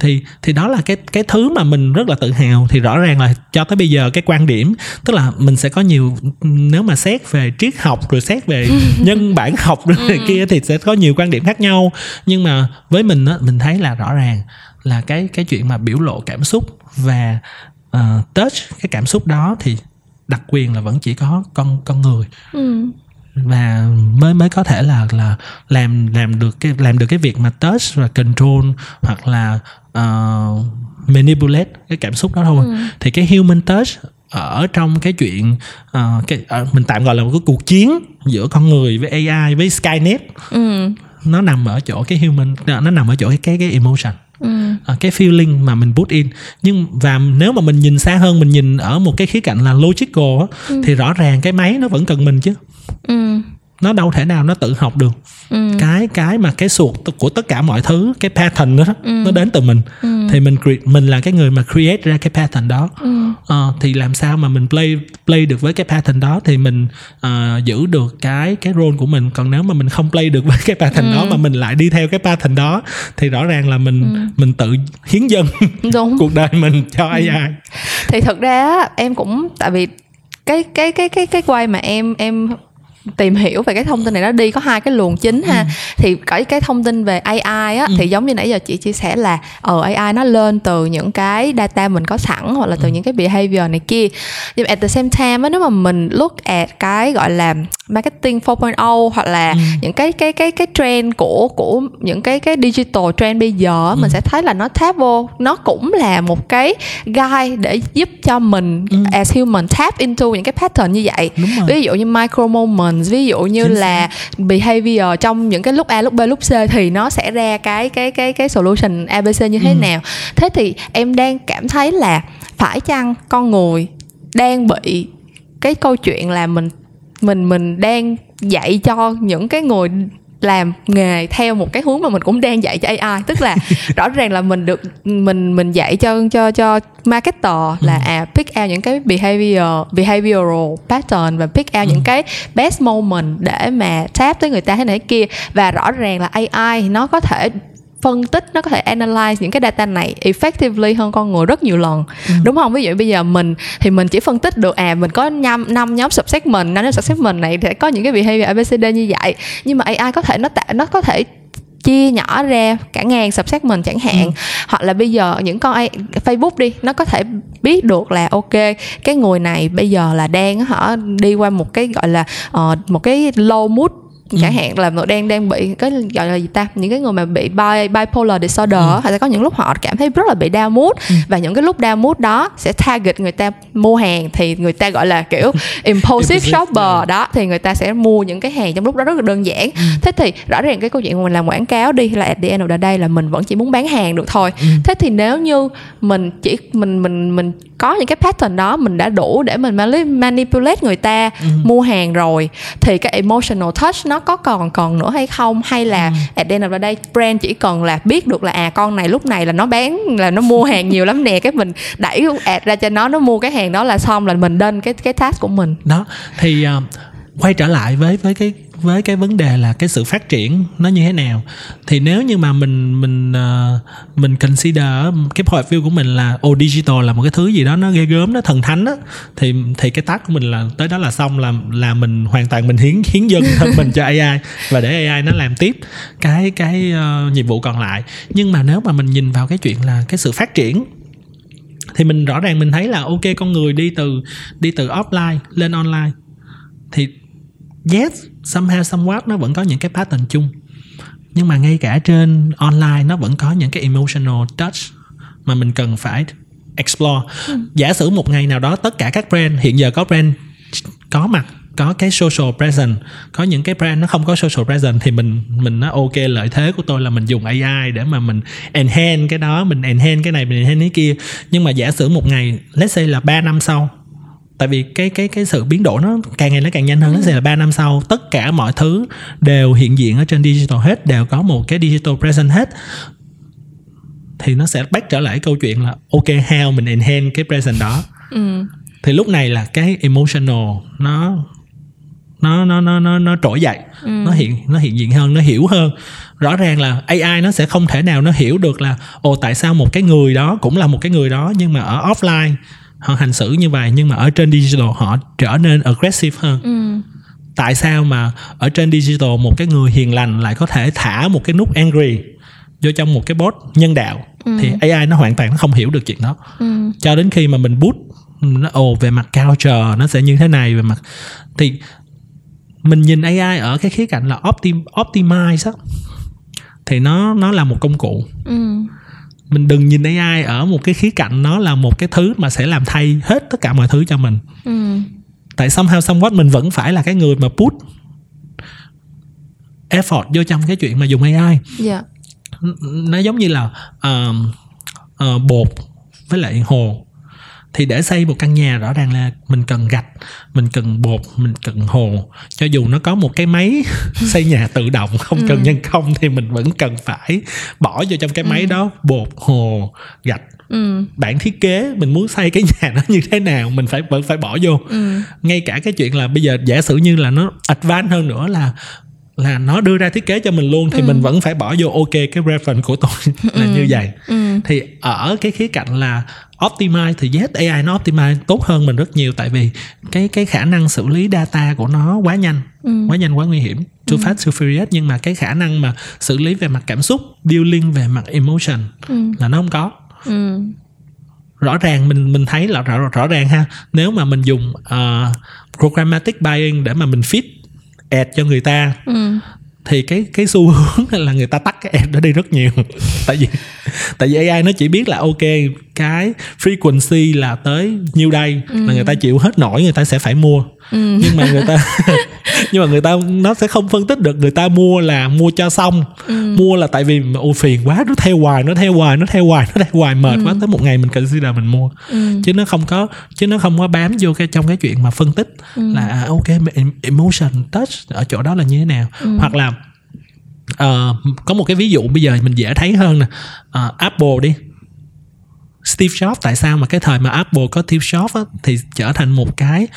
thì thì đó là cái cái thứ mà mình rất là tự hào thì rõ ràng là cho tới bây giờ cái quan điểm tức là mình sẽ có nhiều nếu mà xét về triết học rồi xét về nhân bản học rồi ừ. kia thì sẽ có nhiều quan điểm khác nhau nhưng mà với mình á mình thấy là rõ ràng là cái cái chuyện mà biểu lộ cảm xúc và uh, touch cái cảm xúc đó thì đặc quyền là vẫn chỉ có con con người ừ. và mới mới có thể là là làm làm được cái làm được cái việc mà touch và control hoặc là uh, manipulate cái cảm xúc đó thôi ừ. thì cái human touch ở trong cái chuyện uh, cái uh, mình tạm gọi là một cái cuộc chiến giữa con người với AI với Skynet ừ. Nó nằm ở chỗ cái human nó nằm ở chỗ cái cái cái emotion ừ. à, cái feeling mà mình put in nhưng và nếu mà mình nhìn xa hơn mình nhìn ở một cái khía cạnh là logical á, Ừ. thì rõ ràng cái máy nó vẫn cần mình chứ Ừ. nó đâu thể nào nó tự học được. Ừ. cái cái mà cái suột của tất cả mọi thứ cái pattern đó Ừ. nó đến từ mình. Thì mình mình là cái người mà create ra cái pattern đó. Ừ. Ờ, thì làm sao mà mình play play được với cái pattern đó thì mình ờ, giữ được cái cái role của mình. Còn nếu mà mình không play được với cái pattern đó mà mình lại đi theo cái pattern đó thì rõ ràng là mình mình tự hiến dân đúng. cuộc đời mình cho AI thì thực ra em cũng tại vì cái cái cái cái cái quay mà em em tìm hiểu về cái thông tin này nó đi có hai cái luồng chính ha. Thì cái cái thông tin về AI á thì giống như nãy giờ chị chia sẻ là ờ AI nó lên từ những cái data mình có sẵn hoặc là từ những cái behavior này kia. Nhưng mà at the same time á nếu mà mình look at cái gọi là marketing 4.0 hoặc là những cái cái cái cái trend của của những cái cái digital trend bây giờ á, mình sẽ thấy là nó tap vô. Nó cũng là một cái guide để giúp cho mình as human tap into những cái pattern như vậy. Ví dụ như micro moments ví dụ như Chính là behavior trong những cái lúc A lúc B lúc C thì nó sẽ ra cái cái cái cái solution ABC như thế nào. Thế thì em đang cảm thấy là phải chăng con người đang bị cái câu chuyện là mình mình mình đang dạy cho những cái người làm nghề theo một cái hướng mà mình cũng đang dạy cho AI tức là rõ ràng là mình được mình mình dạy cho cho cho marketer là à pick out những cái behavior behavioral pattern và pick out những cái best moment để mà tap tới người ta thế này kia. Và rõ ràng là AI nó có thể phân tích nó có thể analyze những cái data này effectively hơn con người rất nhiều lần. Đúng không? Ví dụ bây giờ mình thì mình chỉ phân tích được à mình có năm năm nhóm subsegment năm nhóm subsegment này sẽ có những cái behavior ABCD như vậy. Nhưng mà AI có thể nó tạo nó có thể chia nhỏ ra cả ngàn subsegment chẳng hạn. Hoặc là bây giờ những con AI Facebook đi nó có thể biết được là ok cái người này bây giờ là đang họ đi qua một cái gọi là ờ, một cái low mood chẳng hạn là đang đang bị cái gọi là gì ta? Những cái người mà bị bi, bipolar disorder ừ. họ sẽ có những lúc họ cảm thấy rất là bị down mood. Và những cái lúc down mood đó sẽ target người ta mua hàng thì người ta gọi là kiểu impulsive shopper đó thì người ta sẽ mua những cái hàng trong lúc đó rất là đơn giản. Thế thì rõ ràng cái câu chuyện mà mình làm quảng cáo đi là at the end of the day là mình vẫn chỉ muốn bán hàng được thôi. Thế thì nếu như mình chỉ mình mình mình có những cái pattern đó mình đã đủ để mình mani- manipulate người ta mua hàng rồi thì cái emotional touch nó có còn còn nữa hay không? Hay là at the end of day brand chỉ cần là biết được là à con này lúc này là nó bán là nó mua hàng nhiều lắm nè. Cái mình đẩy ad ra cho nó nó mua cái hàng đó là xong là mình đên cái cái task của mình. Đó thì ờ, quay trở lại với với cái với cái vấn đề là cái sự phát triển nó như thế nào. Thì nếu như mà mình mình uh, mình consider cái point of view của mình là ô digital là một cái thứ gì đó nó ghê gớm nó thần thánh á thì thì cái task của mình là tới đó là xong là là mình hoàn toàn mình hiến hiến dân thân mình cho AI và để AI nó làm tiếp cái cái uh, nhiệm vụ còn lại. Nhưng mà nếu mà mình nhìn vào cái chuyện là cái sự phát triển thì mình rõ ràng mình thấy là ok con người đi từ đi từ offline lên online. Thì yes somehow somewhat nó vẫn có những cái pattern chung. Nhưng mà ngay cả trên online nó vẫn có những cái emotional touch mà mình cần phải explore. Giả sử một ngày nào đó tất cả các brand hiện giờ có brand có mặt có cái social presence có những cái brand nó không có social presence thì mình mình nói ok lợi thế của tôi là mình dùng AI để mà mình enhance cái đó mình enhance cái này mình enhance cái kia. Nhưng mà giả sử một ngày let's say là 3 năm sau tại vì cái cái cái sự biến đổi nó càng ngày nó càng nhanh hơn nó sẽ là 3 năm sau. Tất cả mọi thứ đều hiện diện ở trên digital hết đều có một cái digital presence hết. Thì nó sẽ bắt trở lại câu chuyện là ok how mình enhance cái present đó. Ừ. thì lúc này là cái emotional nó nó nó nó nó nó trỗi dậy. Nó hiện nó hiện diện hơn nó hiểu hơn. Rõ ràng là AI nó sẽ không thể nào nó hiểu được là ồ tại sao một cái người đó cũng là một cái người đó nhưng mà ở offline họ hành xử như vậy nhưng mà ở trên digital họ trở nên aggressive hơn Ừ. tại sao mà ở trên digital một cái người hiền lành lại có thể thả một cái nút angry vô trong một cái bot nhân đạo thì AI nó hoàn toàn nó không hiểu được chuyện đó Ừ. cho đến khi mà mình bút nó ồ về mặt culture nó sẽ như thế này về mặt thì mình nhìn AI ở cái khía cạnh là optim, optimize á thì nó nó là một công cụ Ừ. mình đừng nhìn AI ở một cái khía cạnh nó là một cái thứ mà sẽ làm thay hết tất cả mọi thứ cho mình. Ừ. tại somehow somewhat mình vẫn phải là cái người mà put effort vô trong cái chuyện mà dùng AI dạ. Nó giống như là uh, uh, bột với lại hồ thì để xây một căn nhà rõ ràng là mình cần gạch mình cần bột mình cần hồ cho dù nó có một cái máy xây nhà tự động không cần ừ. nhân công thì mình vẫn cần phải bỏ vô trong cái máy ừ. đó bột hồ gạch ừ. bản thiết kế mình muốn xây cái nhà nó như thế nào mình phải vẫn phải bỏ vô ừ. ngay cả cái chuyện là bây giờ giả sử như là nó advanced hơn nữa là là nó đưa ra thiết kế cho mình luôn thì ừ. mình vẫn phải bỏ vô ok cái reference của tôi là ừ. như vậy ừ. thì ở cái khía cạnh là optimize thì yes AI nó optimize tốt hơn mình rất nhiều tại vì cái cái khả năng xử lý data của nó quá nhanh ừ. quá nhanh quá nguy hiểm too ừ. fast too furious nhưng mà cái khả năng mà xử lý về mặt cảm xúc dealing về mặt emotion ừ. là nó không có ừ. rõ ràng mình mình thấy là rõ rõ ràng ha nếu mà mình dùng uh, programmatic buying để mà mình fit ad cho người ta ừ. Thì cái cái xu hướng là người ta tắt cái ad đó đi rất nhiều tại vì tại vì AI nó chỉ biết là ok cái frequency là tới nhiêu đây ừ. là người ta chịu hết nổi người ta sẽ phải mua ừ. nhưng mà người ta nhưng mà người ta nó sẽ không phân tích được người ta mua là mua cho xong ừ. mua là tại vì ô phiền quá nó theo hoài nó theo hoài nó theo hoài nó theo hoài mệt ừ. quá tới một ngày mình cần consider mình mua ừ. chứ nó không có chứ nó không có bám vô cái trong cái chuyện mà phân tích ừ. là à, ok emotion touch ở chỗ đó là như thế nào ừ. hoặc là uh, có một cái ví dụ bây giờ mình dễ thấy hơn nè uh, Apple đi Steve Jobs tại sao mà cái thời mà Apple có Steve Jobs á, thì trở thành một cái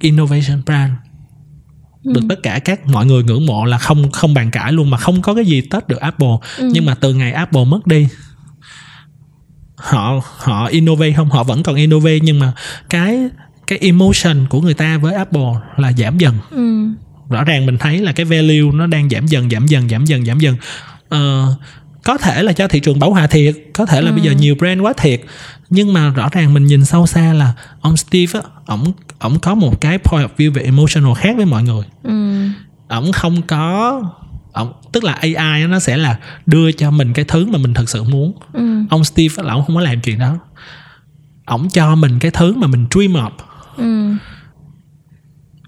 innovation brand được ừ. tất cả các mọi người ngưỡng mộ là không không bàn cãi luôn mà không có cái gì tết được Apple ừ. nhưng mà từ ngày Apple mất đi họ họ innovate không họ vẫn còn innovate nhưng mà cái cái emotion của người ta với Apple là giảm dần ừ. rõ ràng mình thấy là cái value nó đang giảm dần giảm dần giảm dần giảm dần uh, có thể là cho thị trường bảo hòa thiệt có thể là ừ. bây giờ nhiều brand quá thiệt nhưng mà rõ ràng mình nhìn sâu xa là ông Steve á ổng ổng có một cái point of view về emotional khác với mọi người. Ừ. ổng không có ổng tức là AI nó sẽ là đưa cho mình cái thứ mà mình thật sự muốn. Ừ. ông Steve là ổng không có làm chuyện đó. Ổng cho mình cái thứ mà mình dream of. Ừ.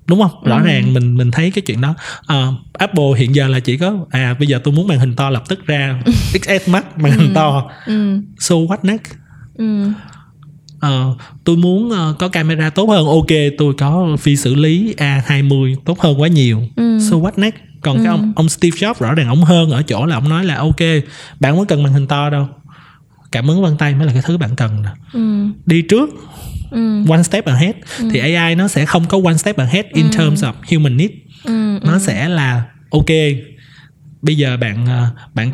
Đúng không? Rõ ừ. ràng mình mình thấy cái chuyện đó. Uh, Apple hiện giờ là chỉ có à bây giờ tôi muốn màn hình to lập tức ra. XS Max màn hình ừ. to. Ừ. so what next ừ. Uh, tôi muốn uh, có camera tốt hơn ok tôi có phi xử lý A20 tốt hơn quá nhiều ừ. so what next còn ừ. cái ông ông Steve Jobs rõ ràng ông hơn ở chỗ là ông nói là ok bạn muốn cần màn hình to đâu cảm ứng vân tay mới là cái thứ bạn cần nè ừ. đi trước ừ. one step ahead ừ. thì AI nó sẽ không có one step ahead in ừ. terms of human need ừ. nó ừ. sẽ là ok bây giờ bạn ờ, bạn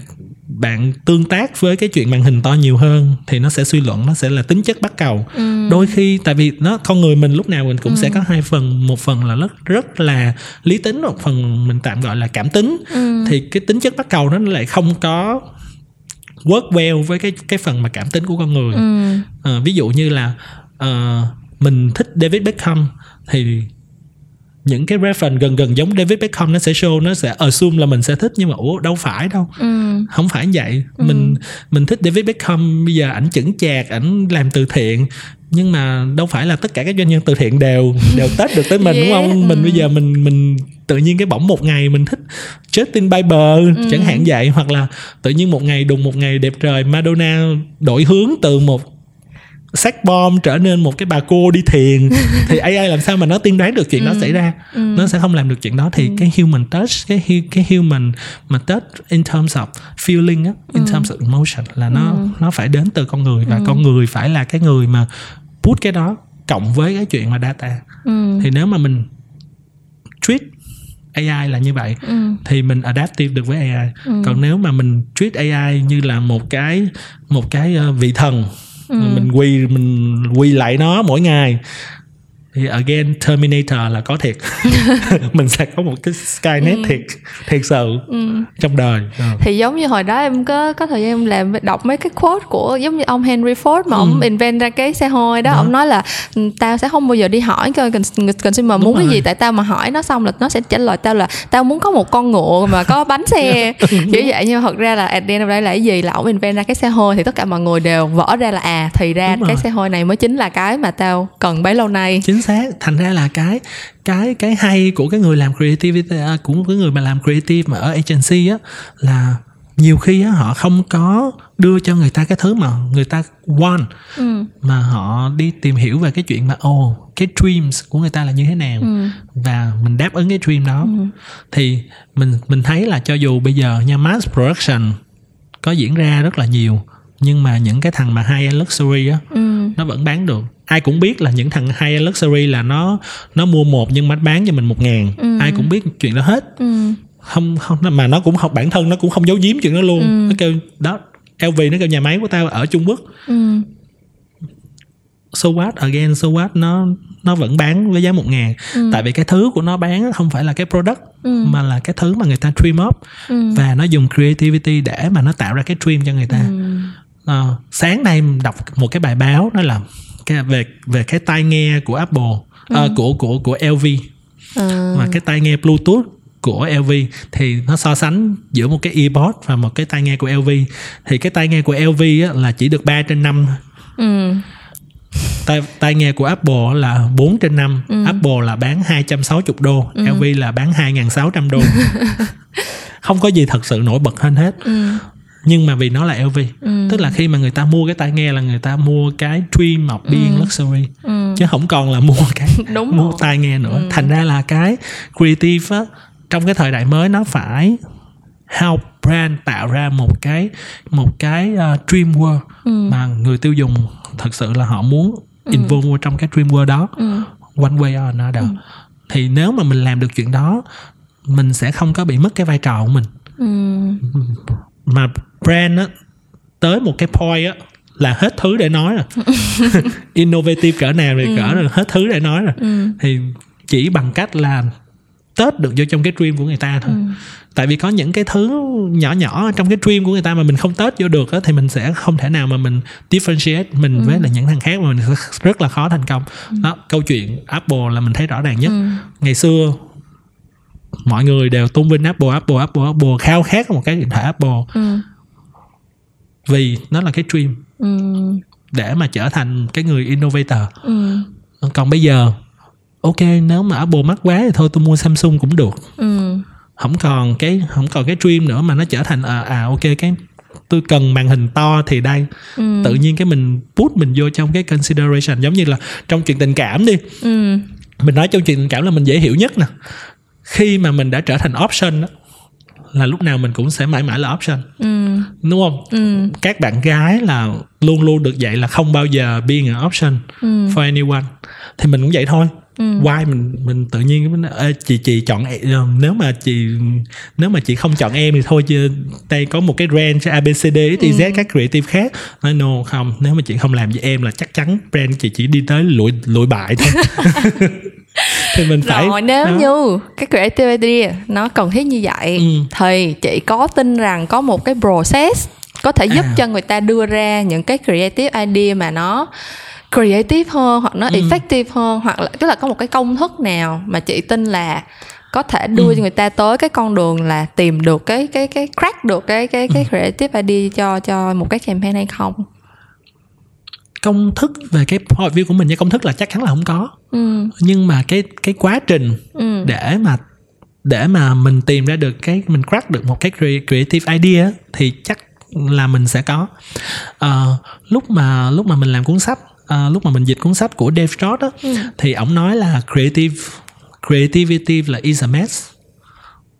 bạn tương tác với cái chuyện màn hình to nhiều hơn thì nó sẽ suy luận nó sẽ là tính chất bắt cầu ừ. đôi khi tại vì nó con người mình lúc nào mình cũng ừ. sẽ có hai phần một phần là rất rất là lý tính một phần mình tạm gọi là cảm tính ừ. thì cái tính chất bắt cầu nó lại không có work well với cái cái phần mà cảm tính của con người ừ. à, ví dụ như là uh, mình thích David Beckham thì những cái reference gần gần giống David Beckham nó sẽ show nó sẽ assume là mình sẽ thích nhưng mà ủa đâu phải đâu ừ. không phải vậy ừ. mình mình thích David Beckham bây giờ ảnh chững chạc ảnh làm từ thiện nhưng mà đâu phải là tất cả các doanh nhân từ thiện đều đều tết được tới mình yeah. đúng không mình ừ. bây giờ mình mình tự nhiên cái bỗng một ngày mình thích Justin Bieber ừ. chẳng hạn vậy hoặc là tự nhiên một ngày đùng một ngày đẹp trời Madonna đổi hướng từ một sách bom trở nên một cái bà cô đi thiền thì AI làm sao mà nó tiên đoán được chuyện ừ. đó xảy ra ừ. nó sẽ không làm được chuyện đó thì ừ. cái human touch cái cái human mà touch in terms of feeling á in ừ. terms of emotion là nó ừ. nó phải đến từ con người và ừ. con người phải là cái người mà put cái đó cộng với cái chuyện mà data ừ. thì nếu mà mình treat AI là như vậy ừ. thì mình adaptive được với AI ừ. còn nếu mà mình treat AI như là một cái một cái uh, vị thần ừ. mình quy mình quy lại nó mỗi ngày thì again Terminator là có thiệt mình sẽ có một cái Skynet ừ. thiệt thiệt sự ừ. trong đời ừ. thì giống như hồi đó em có có thời gian em làm đọc mấy cái quote của giống như ông Henry Ford mà ừ. ông invent ra cái xe hơi đó, đó. ông nói là ừ, tao sẽ không bao giờ đi hỏi coi consumer muốn cái gì tại tao mà hỏi nó xong là nó sẽ trả lời tao là tao muốn có một con ngựa mà có bánh xe kiểu vậy nhưng mà thật ra là at the end of day là cái gì là ông invent ra cái xe hơi thì tất cả mọi người đều vỡ ra là à thì ra cái xe hơi này mới chính là cái mà tao cần bấy lâu nay chính xác thành ra là cái cái cái hay của cái người làm creativity à, của cái người mà làm creative mà ở agency á là nhiều khi á, họ không có đưa cho người ta cái thứ mà người ta want ừ. mà họ đi tìm hiểu về cái chuyện mà ồ oh, cái dreams của người ta là như thế nào Ừ. và mình đáp ứng cái dream đó Ừ. thì mình mình thấy là cho dù bây giờ nha mass production có diễn ra rất là nhiều nhưng mà những cái thằng mà high end luxury á Ừ. nó vẫn bán được ai cũng biết là những thằng high luxury là nó nó mua một nhưng mà bán cho mình một ngàn Ừ. ai cũng biết chuyện đó hết Ừ. không không mà nó cũng không bản thân nó cũng không giấu giếm chuyện đó luôn Ừ. nó kêu đó LV nó kêu nhà máy của tao ở Trung Quốc Ừ. so what again so what nó nó vẫn bán với giá một ngàn Ừ. tại vì cái thứ của nó bán không phải là cái product Ừ. mà là cái thứ mà người ta dream up Ừ. và nó dùng creativity để mà nó tạo ra cái dream cho người ta Ừ. Ờ, sáng nay đọc một cái bài báo nó là cái về về cái tai nghe của Apple ờ, của của của LV Ờ. mà cái tai nghe Bluetooth của LV thì nó so sánh giữa một cái earbud và một cái tai nghe của LV thì cái tai nghe của LV á, là chỉ được 3 trên 5 Ừ. tai, tai nghe của Apple là 4 trên 5 Ừ. Apple là bán 260 đô LV là bán 2.600 đô không có gì thật sự nổi bật hơn hết Ừ. nhưng mà vì nó là LV Ừ. tức là khi mà người ta mua cái tai nghe là người ta mua cái dream of being luxury Ừ. chứ không còn là mua cái Đúng mua rồi. tai nghe nữa thành ra là cái creative á trong cái thời đại mới nó phải help brand tạo ra một cái một cái uh, dream world Ừ. mà người tiêu dùng thật sự là họ muốn involve vào trong cái dream world đó Ừ. one way or another thì nếu mà mình làm được chuyện đó mình sẽ không có bị mất cái vai trò của mình Ừ. mà brand á tới một cái point á là hết thứ để nói rồi. Innovative cỡ nào thì cỡ rồi hết thứ để nói rồi. Ừ. thì chỉ bằng cách là tết được vô trong cái dream của người ta thôi. Tại vì có những cái thứ nhỏ nhỏ trong cái dream của người ta mà mình không tết vô được á thì mình sẽ không thể nào mà mình differentiate mình với là những thằng khác mà mình rất là khó thành công. Đó câu chuyện Apple là mình thấy rõ ràng nhất. Ừ. ngày xưa mọi người đều tôn vinh Apple Apple Apple Apple khao khát một cái điện thoại Apple Ừ. vì nó là cái dream Ừ. để mà trở thành cái người innovator Ừ. còn bây giờ ok nếu mà Apple mắc quá thì thôi tôi mua Samsung cũng được Ừ. không còn cái không còn cái dream nữa mà nó trở thành à, à ok cái tôi cần màn hình to thì đây Ừ. tự nhiên cái mình put mình vô trong cái consideration giống như là trong chuyện tình cảm đi Ừ. mình nói trong chuyện tình cảm là mình dễ hiểu nhất nè khi mà mình đã trở thành option đó, là lúc nào mình cũng sẽ mãi mãi là option. Ừ. đúng không? Ừ. các bạn gái là luôn luôn được dạy là không bao giờ being an option Ừ. for anyone. Thì mình cũng vậy thôi. Ừ. why? Mình mình tự nhiên "Ê, chị chị chọn em, nếu mà chị nếu mà chị không chọn em thì thôi chứ đây có một cái range abcd xyz các creative khác. Nói no không. Nếu mà chị không làm với em là chắc chắn brand chị chỉ đi tới lụi lụi bại thôi thì mình phải Rồi nếu đó. như cái creativity nó cần thiết như vậy Ừ. thì chị có tin rằng có một cái process có thể giúp À. cho người ta đưa ra những cái creative idea mà nó creative hơn hoặc nó Ừ. effective hơn hoặc là tức là có một cái công thức nào mà chị tin là có thể đưa Ừ. cho người ta tới cái con đường là tìm được cái cái cái crack được cái cái Ừ. cái creative idea cho cho một cái campaign hay không? Công thức về cái point view của mình với công thức là chắc chắn là không có Ừ. nhưng mà cái cái quá trình Ừ. để mà để mà mình tìm ra được cái mình crack được một cái cre- creative idea thì chắc là mình sẽ có Ờ, lúc mà lúc mà mình làm cuốn sách ờ, lúc mà mình dịch cuốn sách của Dave George á, Ừ. thì ổng nói là creative creativity là is a mess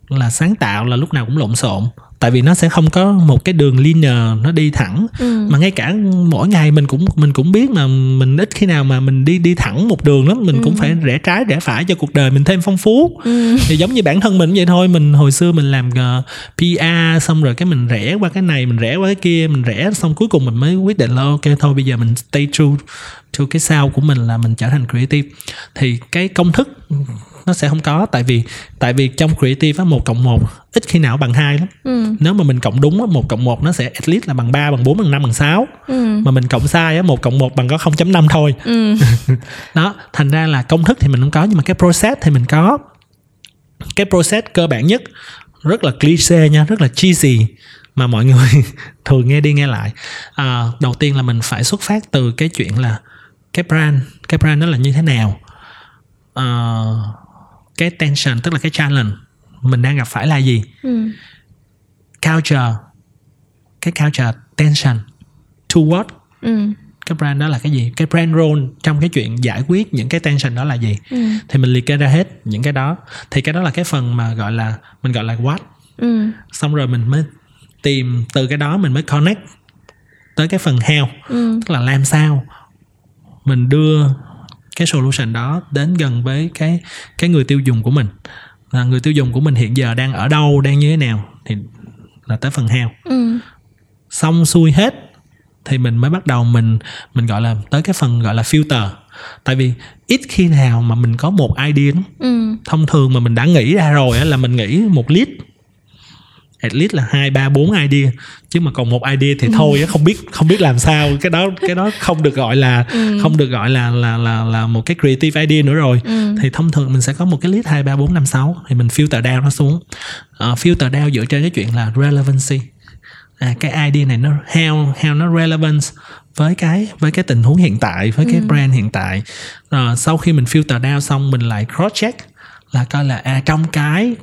là sáng tạo là lúc nào cũng lộn xộn tại vì nó sẽ không có một cái đường linear nó đi thẳng. Ừ. mà ngay cả mỗi ngày mình cũng mình cũng biết mà mình ít khi nào mà mình đi đi thẳng một đường lắm. Mình cũng phải rẽ trái rẽ phải cho cuộc đời mình thêm phong phú. Ừ. thì giống như bản thân mình vậy thôi. Mình hồi xưa mình làm uh, PR xong rồi cái mình rẽ qua cái này mình rẽ qua cái kia mình rẽ xong cuối cùng mình mới quyết định là ok thôi bây giờ mình stay true to cái sao của mình là mình trở thành creative. Thì cái công thức nó sẽ không có. Tại vì tại vì trong creative á một cộng một ít khi nào bằng hai lắm. Ừ. nếu mà mình cộng đúng á một cộng một nó sẽ at least là bằng 3, bằng 4, bằng 5, bằng 6 Ừ. mà mình cộng sai á một cộng một bằng có 0.5 thôi. Ừ. đó thành ra là công thức thì mình không có nhưng mà cái process thì mình có. Cái process cơ bản nhất rất là cliché nha rất là cheesy mà mọi người thường nghe đi nghe lại. À, đầu tiên là mình phải xuất phát từ cái chuyện là cái brand cái brand nó là như thế nào. Uh, cái tension tức là cái challenge mình đang gặp phải là gì ừ. culture cái culture tension to what Ừ. cái brand đó là cái gì cái brand role trong cái chuyện giải quyết những cái tension đó là gì Ừ. thì mình liệt kê ra hết những cái đó thì cái đó là cái phần mà gọi là mình gọi là what Ừ. xong rồi mình mới tìm từ cái đó mình mới connect tới cái phần how Ừ. tức là làm sao mình đưa cái solution đó đến gần với cái cái người tiêu dùng của mình là người tiêu dùng của mình hiện giờ đang ở đâu đang như thế nào thì là tới phần how Ừ. xong xuôi hết thì mình mới bắt đầu mình mình gọi là tới cái phần gọi là filter tại vì ít khi nào mà mình có một idea lắm. Ừ. thông thường mà mình đã nghĩ ra rồi á là mình nghĩ một list at least là hai ba bốn idea. Chứ mà còn một idea thì thôi á không biết không biết làm sao. Cái đó cái đó không được gọi là không được gọi là là là là một cái creative idea nữa rồi. Ừ. thì thông thường mình sẽ có một cái list hai ba bốn năm sáu thì mình filter down nó xuống. Ờ, filter down dựa trên cái chuyện là relevancy. À, cái idea này nó how how nó relevant với cái với cái tình huống hiện tại với cái brand hiện tại. Rồi sau khi mình filter down xong mình lại cross check là coi là à trong cái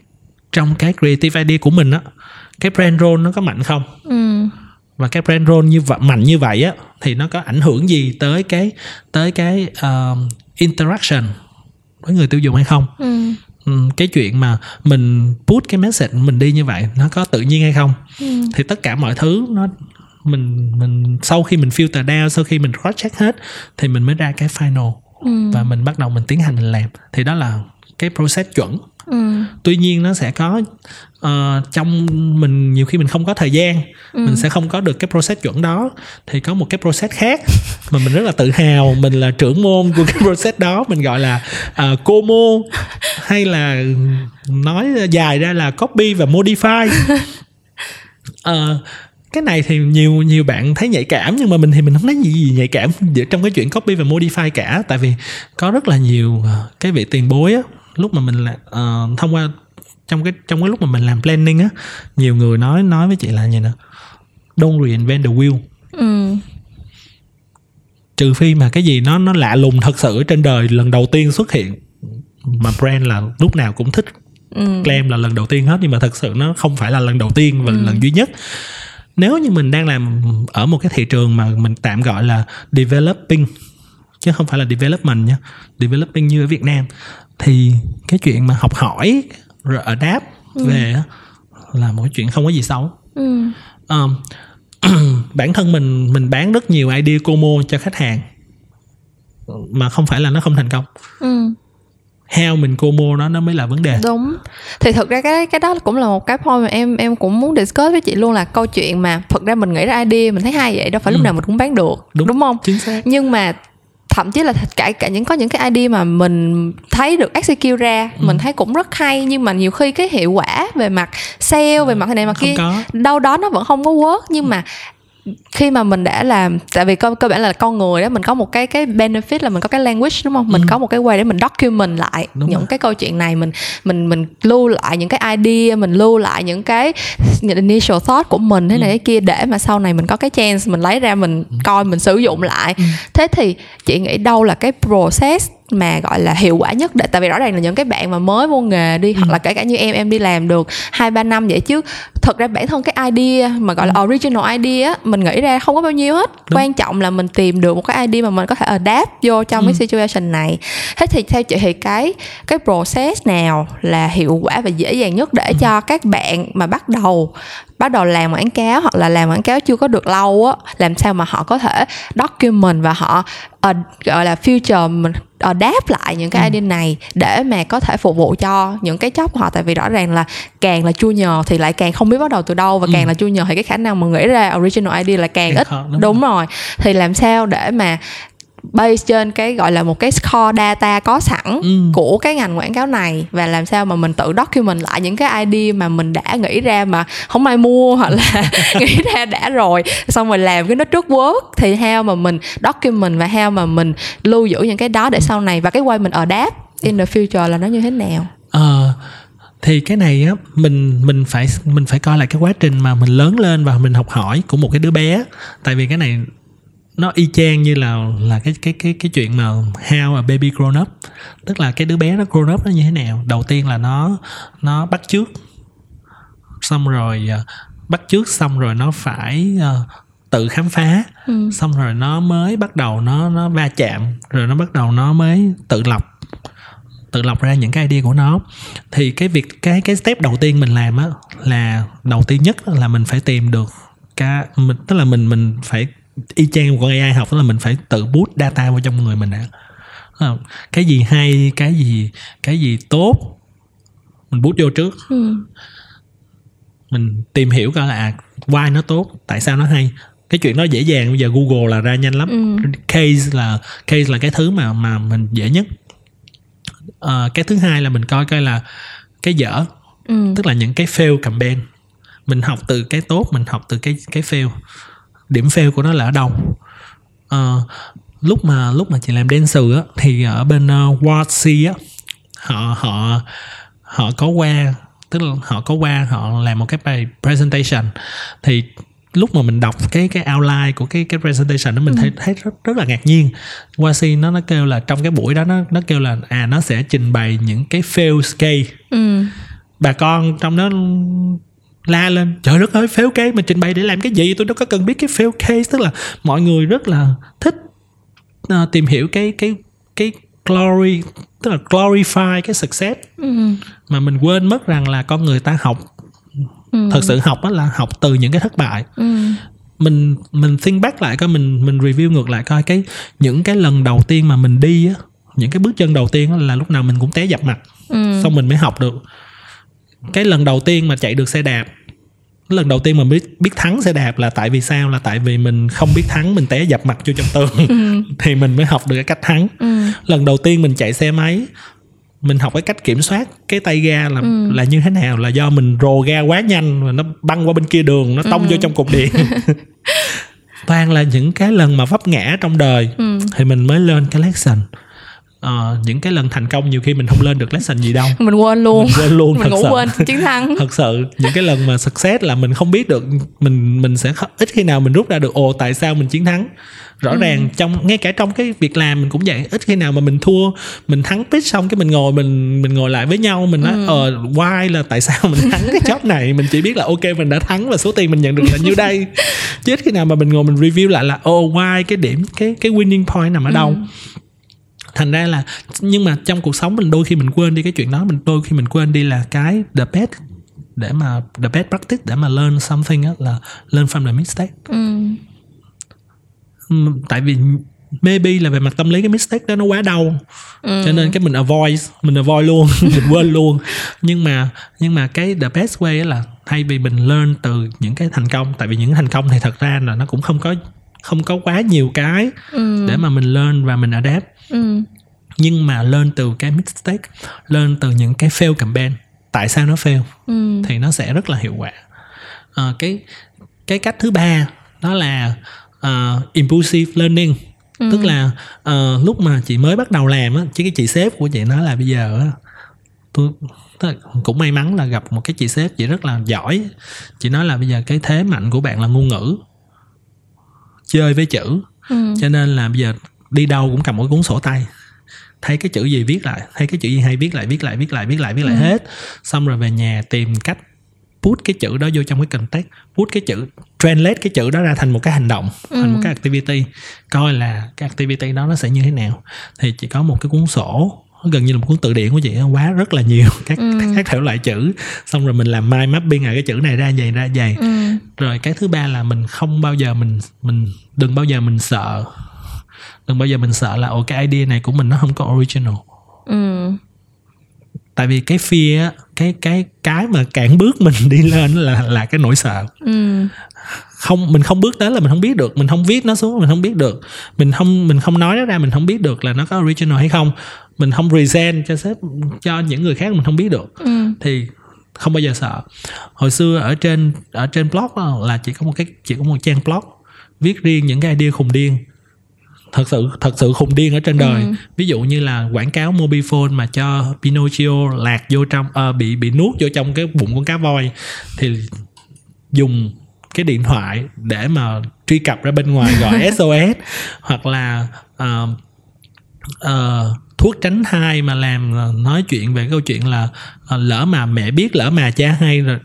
trong cái creative idea của mình á cái brand role nó có mạnh không Ừ. và cái brand role như vậy mạnh như vậy á thì nó có ảnh hưởng gì tới cái tới cái um, interaction với người tiêu dùng hay không Ừ. Ừ, cái chuyện mà mình put cái message mình đi như vậy nó có tự nhiên hay không Ừ. thì tất cả mọi thứ nó mình mình sau khi mình filter down sau khi mình cross check hết thì mình mới ra cái final Ừ. và mình bắt đầu mình tiến hành mình làm thì đó là cái process chuẩn. Ừ. tuy nhiên nó sẽ có ờ, trong mình nhiều khi mình không có thời gian mình sẽ không có được cái process chuẩn đó. Thì có một cái process khác mà mình rất là tự hào mình là trưởng môn của cái process đó mình gọi là uh, como hay là nói dài ra là copy và modify. Ờ, cái này thì nhiều nhiều bạn thấy nhạy cảm nhưng mà mình thì mình không thấy gì, gì nhạy cảm trong cái chuyện copy và modify cả. Tại vì có rất là nhiều ờ, cái vị tiền bối á lúc mà mình là ờ, thông qua trong cái trong cái lúc mà mình làm planning á nhiều người nói nói với chị là như nè don't reinvent the wheel Ừ. trừ phi mà cái gì nó nó lạ lùng thật sự trên đời lần đầu tiên xuất hiện mà brand là lúc nào cũng thích Ừ. claim là lần đầu tiên hết nhưng mà thật sự nó không phải là lần đầu tiên và lần duy nhất nếu như mình đang làm ở một cái thị trường mà mình tạm gọi là developing chứ không phải là development nha developing như ở Việt Nam thì cái chuyện mà học hỏi rồi adapt về á, là một cái chuyện không có gì xấu. Ừ. um, bản thân mình mình bán rất nhiều idea como cho khách hàng mà không phải là nó không thành công. Ừ. how mình como nó nó mới là vấn đề. Đúng. Thì thực ra cái cái đó cũng là một cái point mà em em cũng muốn discuss với chị luôn là câu chuyện mà thực ra mình nghĩ ra idea mình thấy hay vậy đâu phải lúc nào mình cũng bán được Đúng. đúng, không? Chính xác. Nhưng mà thậm chí là cả cả những có những cái idea mà mình thấy được execute ra mình thấy cũng rất hay nhưng mà nhiều khi cái hiệu quả về mặt sale về mặt này mặt kia đâu đó nó vẫn không có work. Nhưng mà khi mà mình đã làm tại vì cơ, cơ bản là con người đó mình có một cái cái benefit là mình có cái language đúng không? Mình có một cái way để mình document lại Đúng những rồi. cái câu chuyện này. Mình mình mình lưu lại những cái idea mình lưu lại những cái initial thought của mình thế này thế kia để mà sau này mình có cái chance mình lấy ra mình coi mình sử dụng lại. Thế thì chị nghĩ đâu là cái process mà gọi là hiệu quả nhất để tại vì rõ ràng là những cái bạn mà mới vô nghề đi hoặc là kể cả như em em đi làm được hai ba năm vậy chứ thật ra bản thân cái idea mà gọi là original idea á, mình nghĩ ra không có bao nhiêu hết. Đúng. quan trọng là mình tìm được một cái idea mà mình có thể adapt vô trong cái situation này. Thế thì theo chị thì cái cái process nào là hiệu quả và dễ dàng nhất để cho các bạn mà bắt đầu bắt đầu làm quảng cáo hoặc là làm quảng cáo chưa có được lâu á làm sao mà họ có thể document và họ ờ, gọi là future mình adapt lại những cái idea này để mà có thể phục vụ cho những cái job của họ? Tại vì rõ ràng là càng là junior thì lại càng không biết bắt đầu từ đâu và càng là junior thì cái khả năng mà nghĩ ra original idea là càng Càng ít. khó, đúng đúng rồi. thì làm sao để mà base trên cái gọi là một cái score data có sẵn Ừ. của cái ngành quảng cáo này và làm sao mà mình tự document lại những cái idea mà mình đã nghĩ ra mà không ai mua hoặc là nghĩ ra đã rồi xong rồi làm cái nó trước work. Thì how mà mình document và how mà mình lưu giữ những cái đó để sau này và cái way mình adapt in the future là nó như thế nào? Ờ, thì cái này á mình mình phải mình phải coi lại cái quá trình mà mình lớn lên và mình học hỏi của một cái đứa bé. Tại vì cái này nó y chang như là là cái cái cái cái chuyện mà how a baby grown up. Tức là cái đứa bé nó grown up nó như thế nào? Đầu tiên là nó nó bắt chước. Xong rồi uh, bắt chước xong rồi nó phải uh, tự khám phá. Ừ. xong rồi nó mới bắt đầu nó nó va chạm rồi nó bắt đầu nó mới tự lọc tự lọc ra những cái idea của nó. Thì cái việc cái cái step đầu tiên mình làm á là đầu tiên nhất là mình phải tìm được cái mình tức là mình mình phải y chang của AI học tức là mình phải tự bút data vào trong người mình đã cái gì hay cái gì cái gì tốt mình bút vô trước. Ừ. mình tìm hiểu coi là à, why nó tốt tại sao nó hay. Cái chuyện đó dễ dàng bây giờ google là ra nhanh lắm. Ừ. case là case là cái thứ mà mà mình dễ nhất à, cái thứ hai là mình coi coi là cái dở. Ừ. tức là những cái fail campaign. Mình học từ cái tốt mình học từ cái cái fail. Điểm fail của nó là ở đâu? À, lúc mà lúc mà chị làm dancer á thì ở bên uh, Wardc á họ họ họ có qua tức là họ có qua họ làm một cái bài presentation. Thì lúc mà mình đọc cái cái outline của cái cái presentation đó mình ừ. thấy thấy rất rất là ngạc nhiên Wasi nó nó kêu là trong cái buổi đó nó nó kêu là à nó sẽ trình bày những cái fail case ừ. bà con trong đó la lên trời đất ơi fail case mình trình bày để làm cái gì tôi đâu có cần biết cái fail case tức là mọi người rất là thích uh, tìm hiểu cái cái cái glory tức là glorify cái success ừ. mà mình quên mất rằng là con người ta học ừ. thật sự học là học từ những cái thất bại ừ. mình mình think back lại coi mình mình review ngược lại coi cái những cái lần đầu tiên mà mình đi á những cái bước chân đầu tiên là lúc nào mình cũng té dập mặt ừ. xong mình mới học được cái lần đầu tiên mà chạy được xe đạp lần đầu tiên mà biết biết thắng xe đạp là tại vì sao là tại vì mình không biết thắng mình té dập mặt vô trong tường ừ. thì mình mới học được cái cách thắng ừ. lần đầu tiên mình chạy xe máy mình học cái cách kiểm soát cái tay ga là ừ. là như thế nào là do mình rồ ga quá nhanh và nó băng qua bên kia đường nó tông ừ. vô trong cục điện toàn là những cái lần mà vấp ngã trong đời ừ. thì mình mới lên cái lesson uh, những cái lần thành công nhiều khi mình không lên được lesson gì đâu. Mình quên luôn. Mình quên luôn mình ngủ quên chiến thắng. Thật sự những cái lần mà success là mình không biết được mình mình sẽ ít khi nào mình rút ra được ồ tại sao mình chiến thắng? Rõ ừ. ràng trong ngay cả trong cái việc làm mình cũng vậy ít khi nào mà mình thua mình thắng pitch xong cái mình ngồi mình mình ngồi lại với nhau mình nói ừ. ờ why là tại sao mình thắng cái job này? Mình chỉ biết là ok mình đã thắng và số tiền mình nhận được là nhiêu đây? Chứ ít khi nào mà mình ngồi mình review lại là oh why cái điểm cái cái winning point nằm ở đâu? ừ thành ra là nhưng mà trong cuộc sống mình đôi khi mình quên đi cái chuyện đó mình đôi khi mình quên đi là cái the best để mà the best practice để mà learn something á là learn from the mistake ừ. tại vì maybe là về mặt tâm lý cái mistake đó nó quá đau ừ. cho nên cái mình avoid mình avoid luôn mình quên luôn nhưng mà nhưng mà cái the best way là thay vì mình learn từ những cái thành công tại vì những thành công thì thật ra là nó cũng không có không có quá nhiều cái ừ. để mà mình learn và mình adapt ừ. nhưng mà lên từ cái mistake lên từ những cái fail campaign tại sao nó fail ừ. thì nó sẽ rất là hiệu quả à, cái cái cách thứ ba đó là uh, impulsive learning ừ. tức là uh, lúc mà chị mới bắt đầu làm á chứ cái chị sếp của chị nói là bây giờ á tôi cũng may mắn là gặp một cái chị sếp chị rất là giỏi chị nói là bây giờ cái thế mạnh của bạn là ngôn ngữ chơi với chữ ừ. cho nên là bây giờ đi đâu cũng cầm một cuốn sổ tay thấy cái chữ gì viết lại thấy cái chữ gì hay viết lại viết lại viết lại viết lại viết lại ừ. hết xong rồi về nhà tìm cách put cái chữ đó vô trong cái context put cái chữ translate cái chữ đó ra thành một cái hành động ừ. thành một cái activity coi là cái activity đó nó sẽ như thế nào thì chỉ có một cái cuốn sổ gần như là một cuốn từ điển của chị quá rất là nhiều các ừ. các thể loại chữ xong rồi mình làm mind mapping à cái chữ này ra vậy ra vậy ừ. rồi cái thứ ba là mình không bao giờ mình mình đừng bao giờ mình sợ đừng bao giờ mình sợ là ồ cái idea này của mình nó không có original. Ừ. tại vì cái fear cái cái cái mà cản bước mình đi lên là là cái nỗi sợ. Ừ. không mình không bước tới là mình không biết được. Mình không viết nó xuống mình không biết được. Mình không mình không nói nó ra mình không biết được là nó có original hay không. Mình không present cho sếp cho những người khác mình không biết được. Ừ. thì không bao giờ sợ. Hồi xưa ở trên ở trên blog là chỉ có một cái chỉ có một trang blog viết riêng những cái idea khùng điên thật sự thật sự khùng điên ở trên đời ừ. ví dụ như là quảng cáo mobile mà cho Pinocchio lạc vô trong uh, bị bị nuốt vô trong cái bụng con cá voi thì dùng cái điện thoại để mà truy cập ra bên ngoài gọi SOS hoặc là uh, uh, thuốc tránh thai mà làm nói chuyện về câu chuyện là lỡ mà mẹ biết lỡ mà cha hay rồi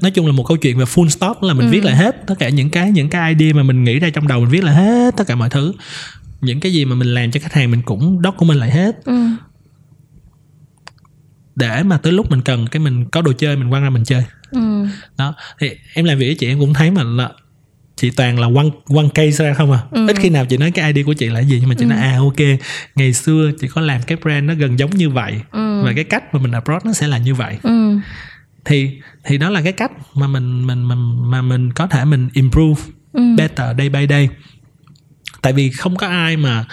nói chung là một câu chuyện về full stop là mình ừ. viết lại hết tất cả những cái những cái idea mà mình nghĩ ra trong đầu mình viết lại hết tất cả mọi thứ những cái gì mà mình làm cho khách hàng mình cũng của mình lại hết ừ. để mà tới lúc mình cần cái mình có đồ chơi mình quăng ra mình chơi ừ. đó thì em làm việc với chị em cũng thấy mà là chị toàn là quăng quăng case ra không à ừ. ít khi nào chị nói cái id của chị là gì nhưng mà chị ừ. nói à ok ngày xưa chị có làm cái brand nó gần giống như vậy ừ. và cái cách mà mình approach nó sẽ là như vậy ừ. thì thì đó là cái cách mà mình mình mình mà mình có thể mình improve ừ. better day by day tại vì không có ai mà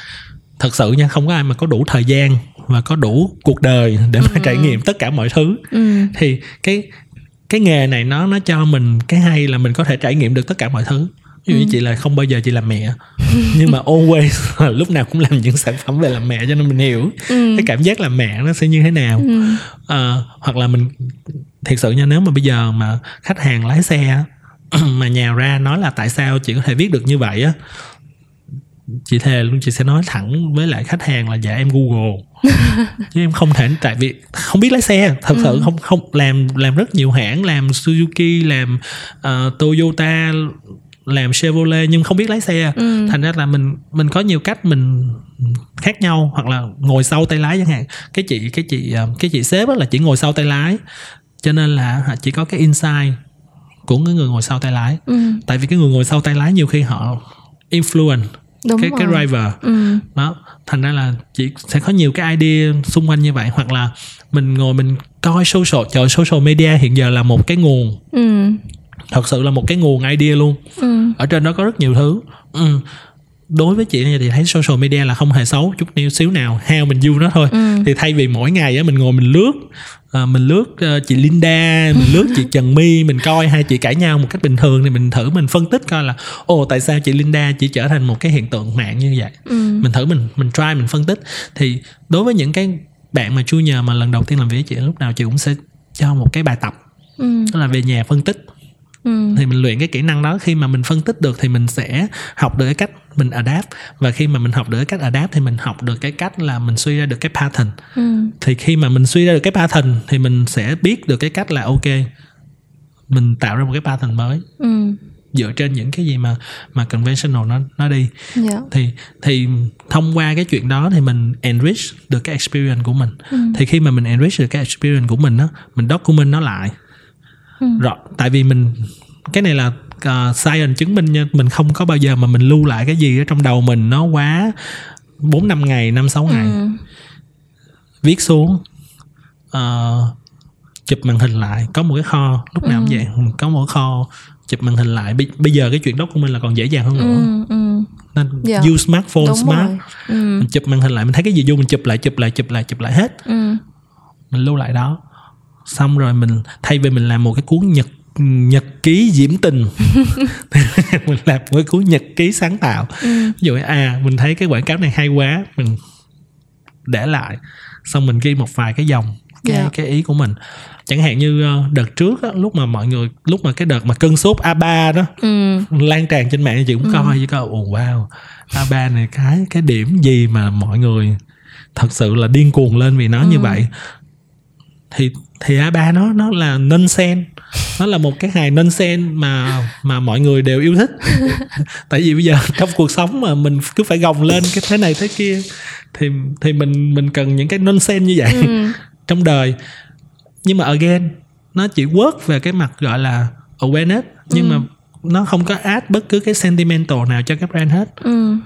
thật sự nha không có ai mà có đủ thời gian và có đủ cuộc đời để mà ừ. trải nghiệm tất cả mọi thứ ừ. thì cái cái nghề này nó nó cho mình cái hay là mình có thể trải nghiệm được tất cả mọi thứ ví dụ như ừ. chị là không bao giờ chị làm mẹ nhưng mà always lúc nào cũng làm những sản phẩm về làm mẹ cho nên mình hiểu ừ. cái cảm giác làm mẹ nó sẽ như thế nào ừ. à, hoặc là mình thiệt sự nha nếu mà bây giờ mà khách hàng lái xe mà nhào ra nói là tại sao chị có thể viết được như vậy á chị thề luôn chị sẽ nói thẳng với lại khách hàng là dạ em google chứ em không thể tại vì không biết lái xe thật ừ. sự không không làm làm rất nhiều hãng làm suzuki làm uh, toyota làm chevrolet nhưng không biết lái xe ừ. thành ra là mình mình có nhiều cách mình khác nhau hoặc là ngồi sau tay lái chẳng hạn cái chị cái chị ờ, cái chị sếp là chỉ ngồi sau tay lái cho nên là chỉ có cái insight của người ngồi sau tay lái ừ. tại vì cái người ngồi sau tay lái nhiều khi họ influence Đúng cái rồi. cái driver ừ. đó thành ra là chỉ sẽ có nhiều cái idea xung quanh như vậy hoặc là mình ngồi mình coi social trời social media hiện giờ là một cái nguồn ừ. thật sự là một cái nguồn idea luôn ừ. ở trên đó có rất nhiều thứ ừ đối với chị thì thấy social media là không hề xấu chút níu xíu nào heo mình view nó thôi ừ. thì thay vì mỗi ngày á mình ngồi mình lướt à, mình lướt uh, chị Linda mình lướt chị Trần My mình coi hai chị cãi nhau một cách bình thường thì mình thử mình phân tích coi là ồ tại sao chị Linda chỉ trở thành một cái hiện tượng mạng như vậy ừ. mình thử mình mình try mình phân tích thì đối với những cái bạn mà nhờ mà lần đầu tiên làm việc với chị lúc nào chị cũng sẽ cho một cái bài tập ừ. đó là về nhà phân tích ừ. thì mình luyện cái kỹ năng đó khi mà mình phân tích được thì mình sẽ học được cái cách mình adapt và khi mà mình học được cái cách adapt thì mình học được cái cách là mình suy ra được cái pattern ừ. thì khi mà mình suy ra được cái pattern thì mình sẽ biết được cái cách là ok mình tạo ra một cái pattern mới ừ dựa trên những cái gì mà mà conventional nó nó đi yeah. Dạ. thì thì thông qua cái chuyện đó thì mình enrich được cái experience của mình ừ. thì khi mà mình enrich được cái experience của mình đó mình document nó lại ừ. rồi tại vì mình cái này là uh, science chứng minh nha mình không có bao giờ mà mình lưu lại cái gì ở trong đầu mình nó quá bốn năm ngày năm sáu ngày ừ. viết xuống uh, chụp màn hình lại có một cái kho lúc nào cũng ừ. vậy có một cái kho chụp màn hình lại bây giờ cái chuyện đó của mình là còn dễ dàng hơn nữa ừ, ừ. nên yeah. Dạ. use smartphone Đúng smart ừ. mình chụp màn hình lại mình thấy cái gì vô mình chụp lại chụp lại chụp lại chụp lại hết ừ. mình lưu lại đó xong rồi mình thay vì mình làm một cái cuốn nhật nhật ký diễm tình mình làm một cuốn nhật ký sáng tạo ừ. ví dụ à mình thấy cái quảng cáo này hay quá mình để lại xong mình ghi một vài cái dòng cái yeah. Dạ. cái ý của mình chẳng hạn như ờ, đợt trước á, lúc mà mọi người lúc mà cái đợt mà cân sốt A3 đó ừ. lan tràn trên mạng chị cũng ừ. coi chứ coi ồ wow A3 này cái cái điểm gì mà mọi người thật sự là điên cuồng lên vì nó ừ. như vậy thì thì A3 nó nó là nonsense nó là một cái hài nonsense mà mà mọi người đều yêu thích tại vì bây giờ trong cuộc sống mà mình cứ phải gồng lên cái thế này thế kia thì thì mình mình cần những cái nonsense như vậy ừ. trong đời nhưng mà again nó chỉ work về cái mặt gọi là awareness nhưng ừ. mà nó không có add bất cứ cái sentimental nào cho các brand hết ừ.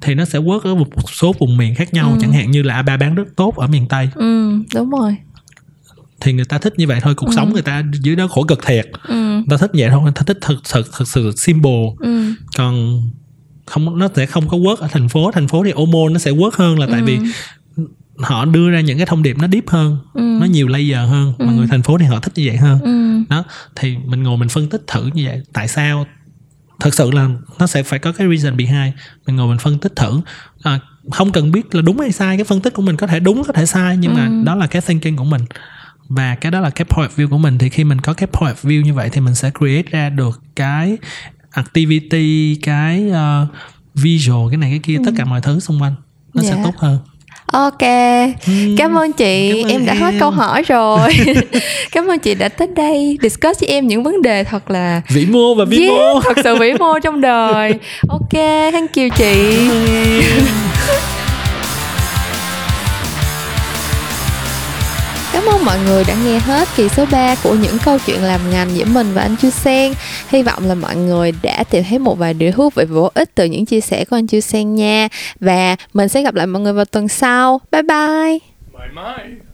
thì nó sẽ work ở một số vùng miền khác nhau ừ. chẳng hạn như là A3 bán rất tốt ở miền Tây ừ, đúng rồi thì người ta thích như vậy thôi cuộc ừ. sống người ta dưới đó khổ cực thiệt ừ. người ta thích vậy thôi người ta thích thật thật thật sự simple ừ. còn không nó sẽ không có work ở thành phố thành phố thì hormone nó sẽ work hơn là tại ừ. vì họ đưa ra những cái thông điệp nó deep hơn ừ. nó nhiều layer hơn ừ. mà người thành phố thì họ thích như vậy hơn ừ. đó thì mình ngồi mình phân tích thử như vậy tại sao thật sự là nó sẽ phải có cái reason behind mình ngồi mình phân tích thử à, không cần biết là đúng hay sai cái phân tích của mình có thể đúng có thể sai nhưng ừ. mà đó là cái thinking của mình và cái đó là cái point of view của mình thì khi mình có cái point of view như vậy thì mình sẽ create ra được cái activity cái uh, visual cái này cái kia ừ. tất cả mọi thứ xung quanh nó yeah. sẽ dạ. tốt hơn Ok, uhm, cảm ơn chị, cảm ơn em đã hết câu hỏi rồi. cảm ơn chị đã tới đây discuss với em những vấn đề thật là vĩ mô và vi yeah, mô. thật sự vĩ mô trong đời. Ok, thank you chị. Cảm ơn mọi người đã nghe hết kỳ số 3 của những câu chuyện làm ngành giữa mình và anh Chu Sen. Hy vọng là mọi người đã tìm thấy một vài điều thú vị và bổ ích từ những chia sẻ của anh Chu Sen nha. Và mình sẽ gặp lại mọi người vào tuần sau. Bye bye. Bye bye.